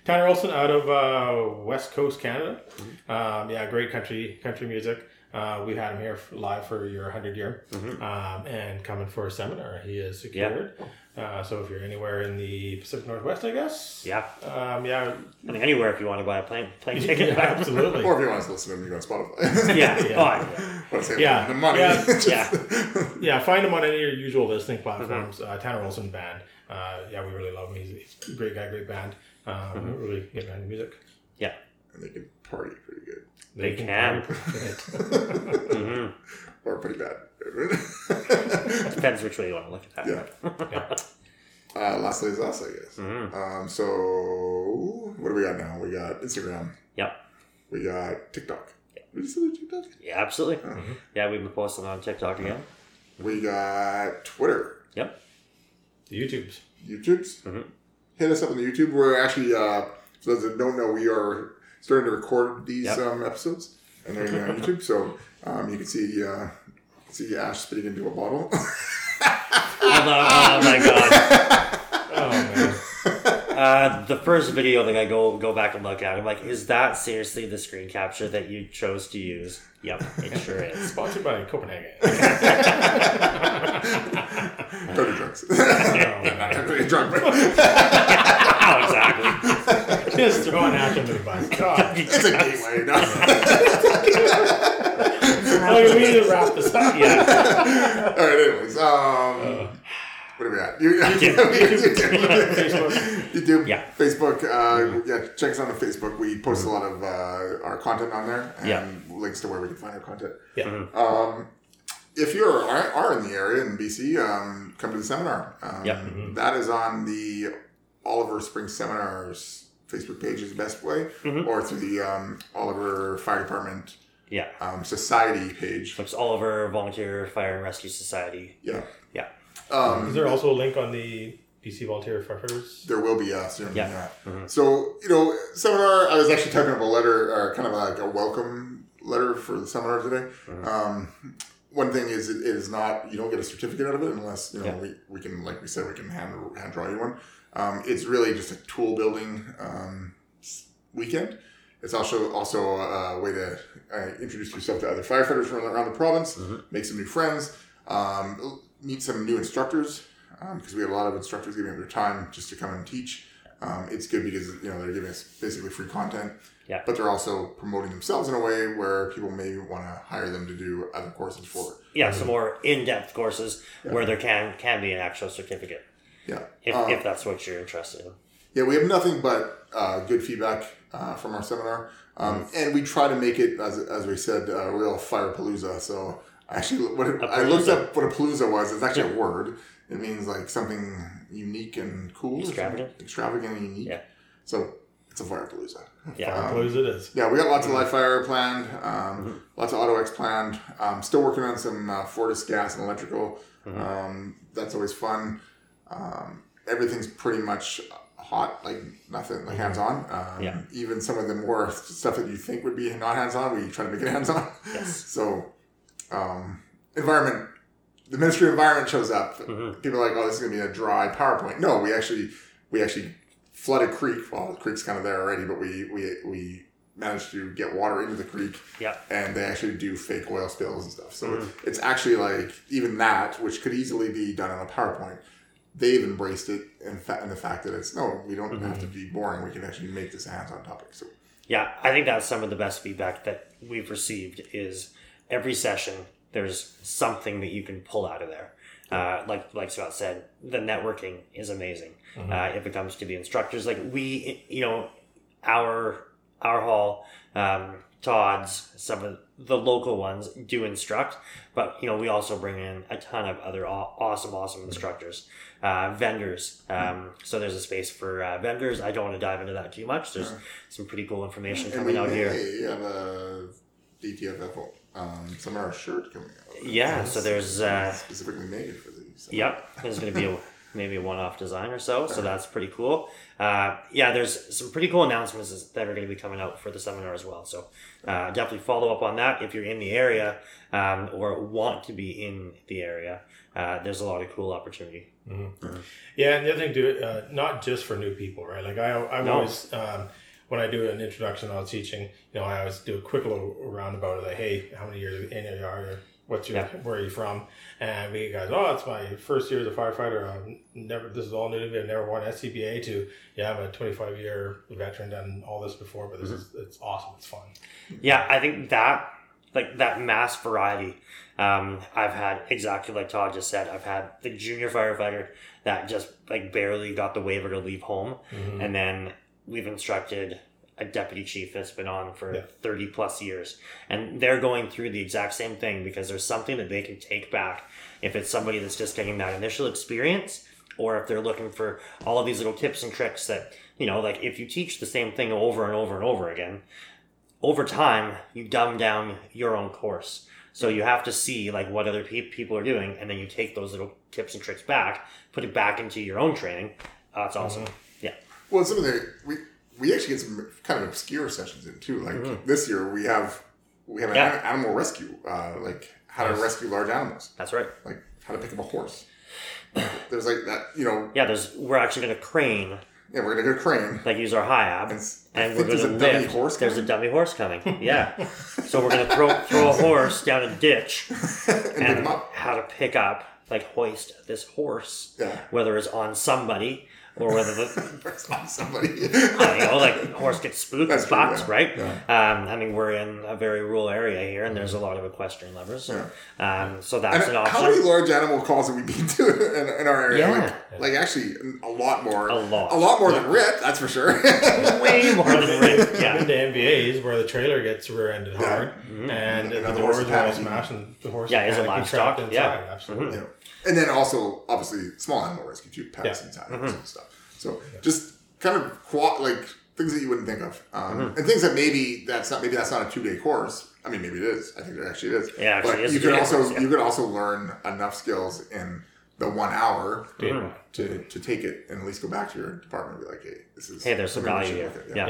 Tanner Olson out of uh, West Coast Canada. Um, yeah, great country country music. Uh, we had him here live for your 100 year um, and coming for a seminar. He is secured. Uh, so if you're anywhere in the Pacific Northwest, I guess. yeah. Um, yeah. I mean, anywhere if you want to buy a plane plane yeah, ticket. absolutely. Or if you want to listen to him, you go on Spotify. yeah, Yeah. Oh, yeah. Want to save Yeah. the money. Yeah. Just- Yeah. Yeah, find him on any of your usual listening platforms. Uh, Tanner Olson Band. Uh, yeah, we really love him. He's, he's a great guy, great band. Um, Really get behind the music. yeah. And they can party pretty good. They can. party pretty good. hmm Or pretty bad. Depends which way you want to look at that. yeah. Uh, lastly is us, I guess. Mhm. Um, so, what do we got now? We got Instagram. Yep. We got TikTok. We just do TikTok. Yeah, absolutely. Oh. Yeah, we've been posting on TikTok again. We got Twitter, Yep. The YouTubes. YouTube's. Mhm. Hit us up on the YouTube. We're actually, uh, for those that don't know, we are starting to record these Yep. um, episodes, and they're gonna on YouTube. So um, you can see uh, see Ash spitting into a bottle. Oh, oh my god. Oh, man. Uh, the first video that I go go back and look at, I'm like, is that seriously the screen capture that you chose to use? Yep, it sure is. Sponsored by Copenhagen. Dirty drugs. Oh, man. Not dirty drug, but oh, exactly. Just throwing Ash under the bus. God. it's a gateway. No? Okay, we need to wrap this up. Yeah. All right. Anyways, um, what are we at? You, Facebook. YouTube, Yeah. Facebook. Uh, yeah, check us out on Facebook. We post a lot of uh, our content on there and Yeah. links to where we can find our content. Yeah. Um, if you are, are in the area in BC, um, come to the seminar. Um, Yeah. That is on the Oliver Spring Seminars Facebook page is the best way, Mhm. or through the um, Oliver Fire Department Yeah. um, Society page. It's Oliver Volunteer Fire and Rescue Society. Yeah. Yeah. Um, Is there also a link on the BC Volunteer Firefighters? There will be, uh, soon. Yeah. Yeah. Mhm. So, you know, seminar, I was actually typing up a letter, or kind of like a welcome letter for the seminar today. Mhm. Um, one thing is, it is not, you don't get a certificate out of it unless, you know, Yeah. we, we can, like we said, we can hand, hand draw you one. Um, it's really just a tool building um, weekend. It's also also a way to uh, introduce yourself to other firefighters from around the province, Mhm. make some new friends, um, meet some new instructors because we have a lot of instructors giving up their time just to come and teach. Um, it's good because you know they're giving us basically free content, Yeah. but they're also promoting themselves in a way where people may want to hire them to do other courses for. Yeah, some more in-depth courses Yeah. where there can can be an actual certificate Yeah, if, Uh, if that's what you're interested in. Yeah, we have nothing but uh, good feedback uh, from our seminar, um, and we try to make it, as, as we said, a real fire palooza. So actually, what it, A I looked up what a palooza was. It's actually a word. It means like something unique and cool, or. Extravagant? extravagant and unique. Yeah. So it's a fire palooza. Yeah. Fire Palooza it is. Yeah, we got lots of live fire planned, um, Mm-hmm. lots of AutoX planned. Um, still working on some uh, Fortis gas and electrical. Mm-hmm. Um, that's always fun. Um, everything's pretty much hot, like nothing, like hands on. Um, Mm-hmm. Yeah. Even some of the more stuff that you think would be not hands on, we try to make it hands on. Yes. So, um, environment, the Ministry of Environment shows up. Mhm. People are like, oh, this is going to be a dry PowerPoint. No, we actually, we actually flooded creek. Well, the creek's kind of there already, but we, we, we managed to get water into the creek Yeah. and they actually do fake oil spills and stuff. So Mhm. it's actually like even that, which could easily be done on a PowerPoint, they've embraced it and, fa- the fact that it's no, we don't have to be boring. We can actually make this a hands-on topic. So Yeah, I think that's some of the best feedback that we've received is every session there's something that you can pull out of there. Uh, like like Scott said, the networking is amazing. Uh, if it comes to the instructors, like we, you know, our our hall, um, Todd's, some of the local ones do instruct, but you know we also bring in a ton of other aw- awesome, awesome instructors, uh, vendors. Um, so there's a space for uh, vendors. I don't want to dive into that too much. There's some pretty cool information and coming we out here. You have a DTFF um, summer shirt coming out. Yeah, so there's uh, specifically made for these. So. Yep, there's going to be a, maybe a one-off design or so, so that's pretty cool. Uh, yeah, there's some pretty cool announcements that are going to be coming out for the seminar as well. So uh, definitely follow up on that if you're in the area um, or want to be in the area. Uh, there's a lot of cool opportunity. Yeah, and the other thing too, uh, not just for new people, right? Like I, I'm No. always um, when I do an introduction while teaching, you know, I always do a quick little roundabout of like, hey, how many years in you are? you? What's your Yeah. where are you from? And we guys, oh, it's my first year as a firefighter. I've never this is all new to me. I've never won SCBA. To yeah, I'm a 25 year veteran, done all this before, but this is it's awesome. It's fun. Yeah, I think that like that mass variety. Um, I've had exactly like Todd just said. I've had the junior firefighter that just like barely got the waiver to leave home, Mm-hmm. and then we've instructed a deputy chief that's been on for Yeah. 30 plus years. And they're going through the exact same thing because there's something that they can take back if it's somebody that's just getting that initial experience or if they're looking for all of these little tips and tricks that you know like if you teach the same thing over and over and over again over time you dumb down your own course. So you have to see like what other pe- people are doing and then you take those little tips and tricks back put it back into your own training. Uh, that's awesome. Yeah. Well, some of the we we actually get some kind of obscure sessions in too. Like this year, we have we have an Mm-hmm. Yeah. an animal rescue, uh, like how to rescue large animals, that's right like how to pick up a horse. There's like that, you know. yeah there's we're actually going to crane Yeah, we're gonna go crane. like use our Hiab And and we're there's going a to dummy lift horse there's a dummy horse coming yeah so we're going to throw throw a horse down a ditch and pick and up. how to pick up like hoist this horse Yeah. whether it's on somebody or whether the It's on somebody. you know, like horse gets spooked That's and true, yeah. right? Yeah. Um, I mean, we're in a very rural area here, and there's a lot of equestrian lovers. Yeah. Um, so And that's an option. how many option. large animal calls have we been to in, in our area? Yeah. Like, like actually, a lot more. A lot. A lot more than RIT that's for sure. Way more than RIT. Yeah. into MVAs where the trailer gets rear-ended hard, and And the the horse is all panicking. smashed, and the horse Yeah, is it panicking, livestock? trapped Yeah. inside. Absolutely. Yeah. And then also, obviously, small animal rescue too, pets Yeah. and Mm-hmm. and stuff. So just kind of qua- like things that you wouldn't think of, um, Mm-hmm. and things that maybe that's not maybe that's not a two day course. I mean, maybe it is. I think it actually is. Yeah, actually but is you could also course, yeah. you could also learn enough skills in the one hour Day Mhm. to, to take it and at least go back to your department and be like, hey, this is Hey, there's some value should here. look at. Yeah.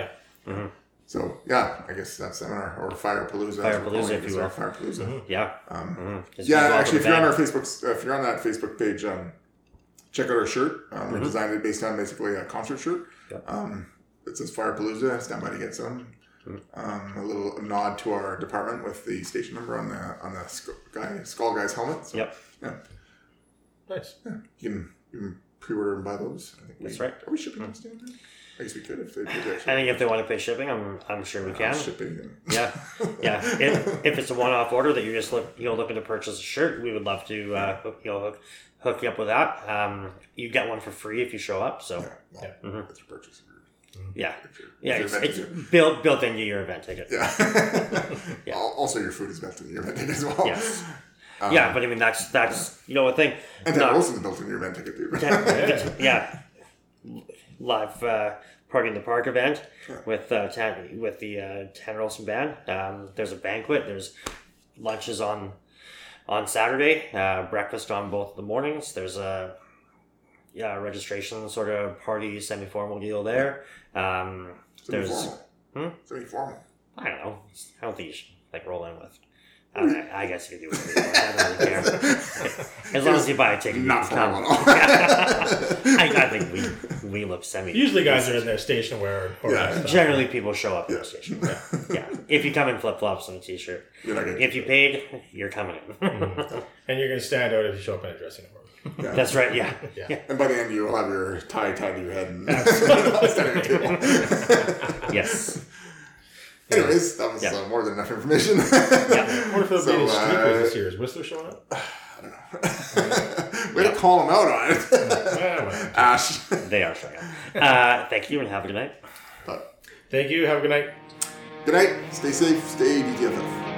Yeah. Mhm. So yeah, I guess that seminar or Fire Palooza. If you will. Fire Palooza. Yeah. Um, Mhm. Yeah, actually, if you're on our Facebook, uh, if you're on that Facebook page, um, check out our shirt. Um, We Mhm. designed it based on basically a concert shirt. Yeah. Um, it says Fire Palooza. Stand by to get some. Mhm. Um, a little nod to our department with the station number on the on the skull guy skull guy's helmet. So, Yep. Yeah, Nice. you can you can pre-order and buy those. I think we, That's right. Are we shipping those down there? I guess we could if they did I think if they want to pay shipping, I'm I'm sure we can. shipping. And, Yeah, yeah. If, if it's a one-off order that you're just look, you know looking to purchase a shirt, we would love to uh, hook, you know hook, hook you up with that. Um, you get one for free if you show up. So yeah, well, Yeah. Mhm. it's a purchase. yeah, If you're- yeah. if It's, it's built built into your event ticket. Yeah. Yeah. Also, your food is built in your event ticket as well. Yes. Um, yeah, but I mean that's that's you know a thing. And not- that roast is built into your event ticket too. yeah, yeah. live uh, party in the park event with uh, Tan, with the uh, Tanner Olson band. Um, there's a banquet. There's lunches on on Saturday. Uh, breakfast on both the mornings. There's a yeah registration sort of party semi formal deal there. Um, there's. Hmm? Semi-formal. I don't know. I don't think you should like roll in with. I, I guess you can do whatever you want. I don't really care. As long as you buy a ticket, you Not can formal come. at. I, I think we we look semi. Usually, guys are in their station wear. Or Yeah. stuff. Generally, people show up at Yeah. the station. Yeah. If you come in flip flops and a t shirt, You're not gonna. if you paid, you're coming in. Mm-hmm. And you're going to stand out if you show up in a dressing room. yeah. That's right. Yeah. Yeah. Yeah. And by the end, you'll have your tie tied to your head and stand at your table. Yes. Anyways, that was Yeah. uh, more than enough information. Yeah. What if there'll So, be uh, this year? Is Whistler showing up? I don't know. Way to call him out on it, Ash. They are showing up. Uh, thank you and have a good night. But Thank you. Have a good night. good night. Stay safe. Stay DTFF.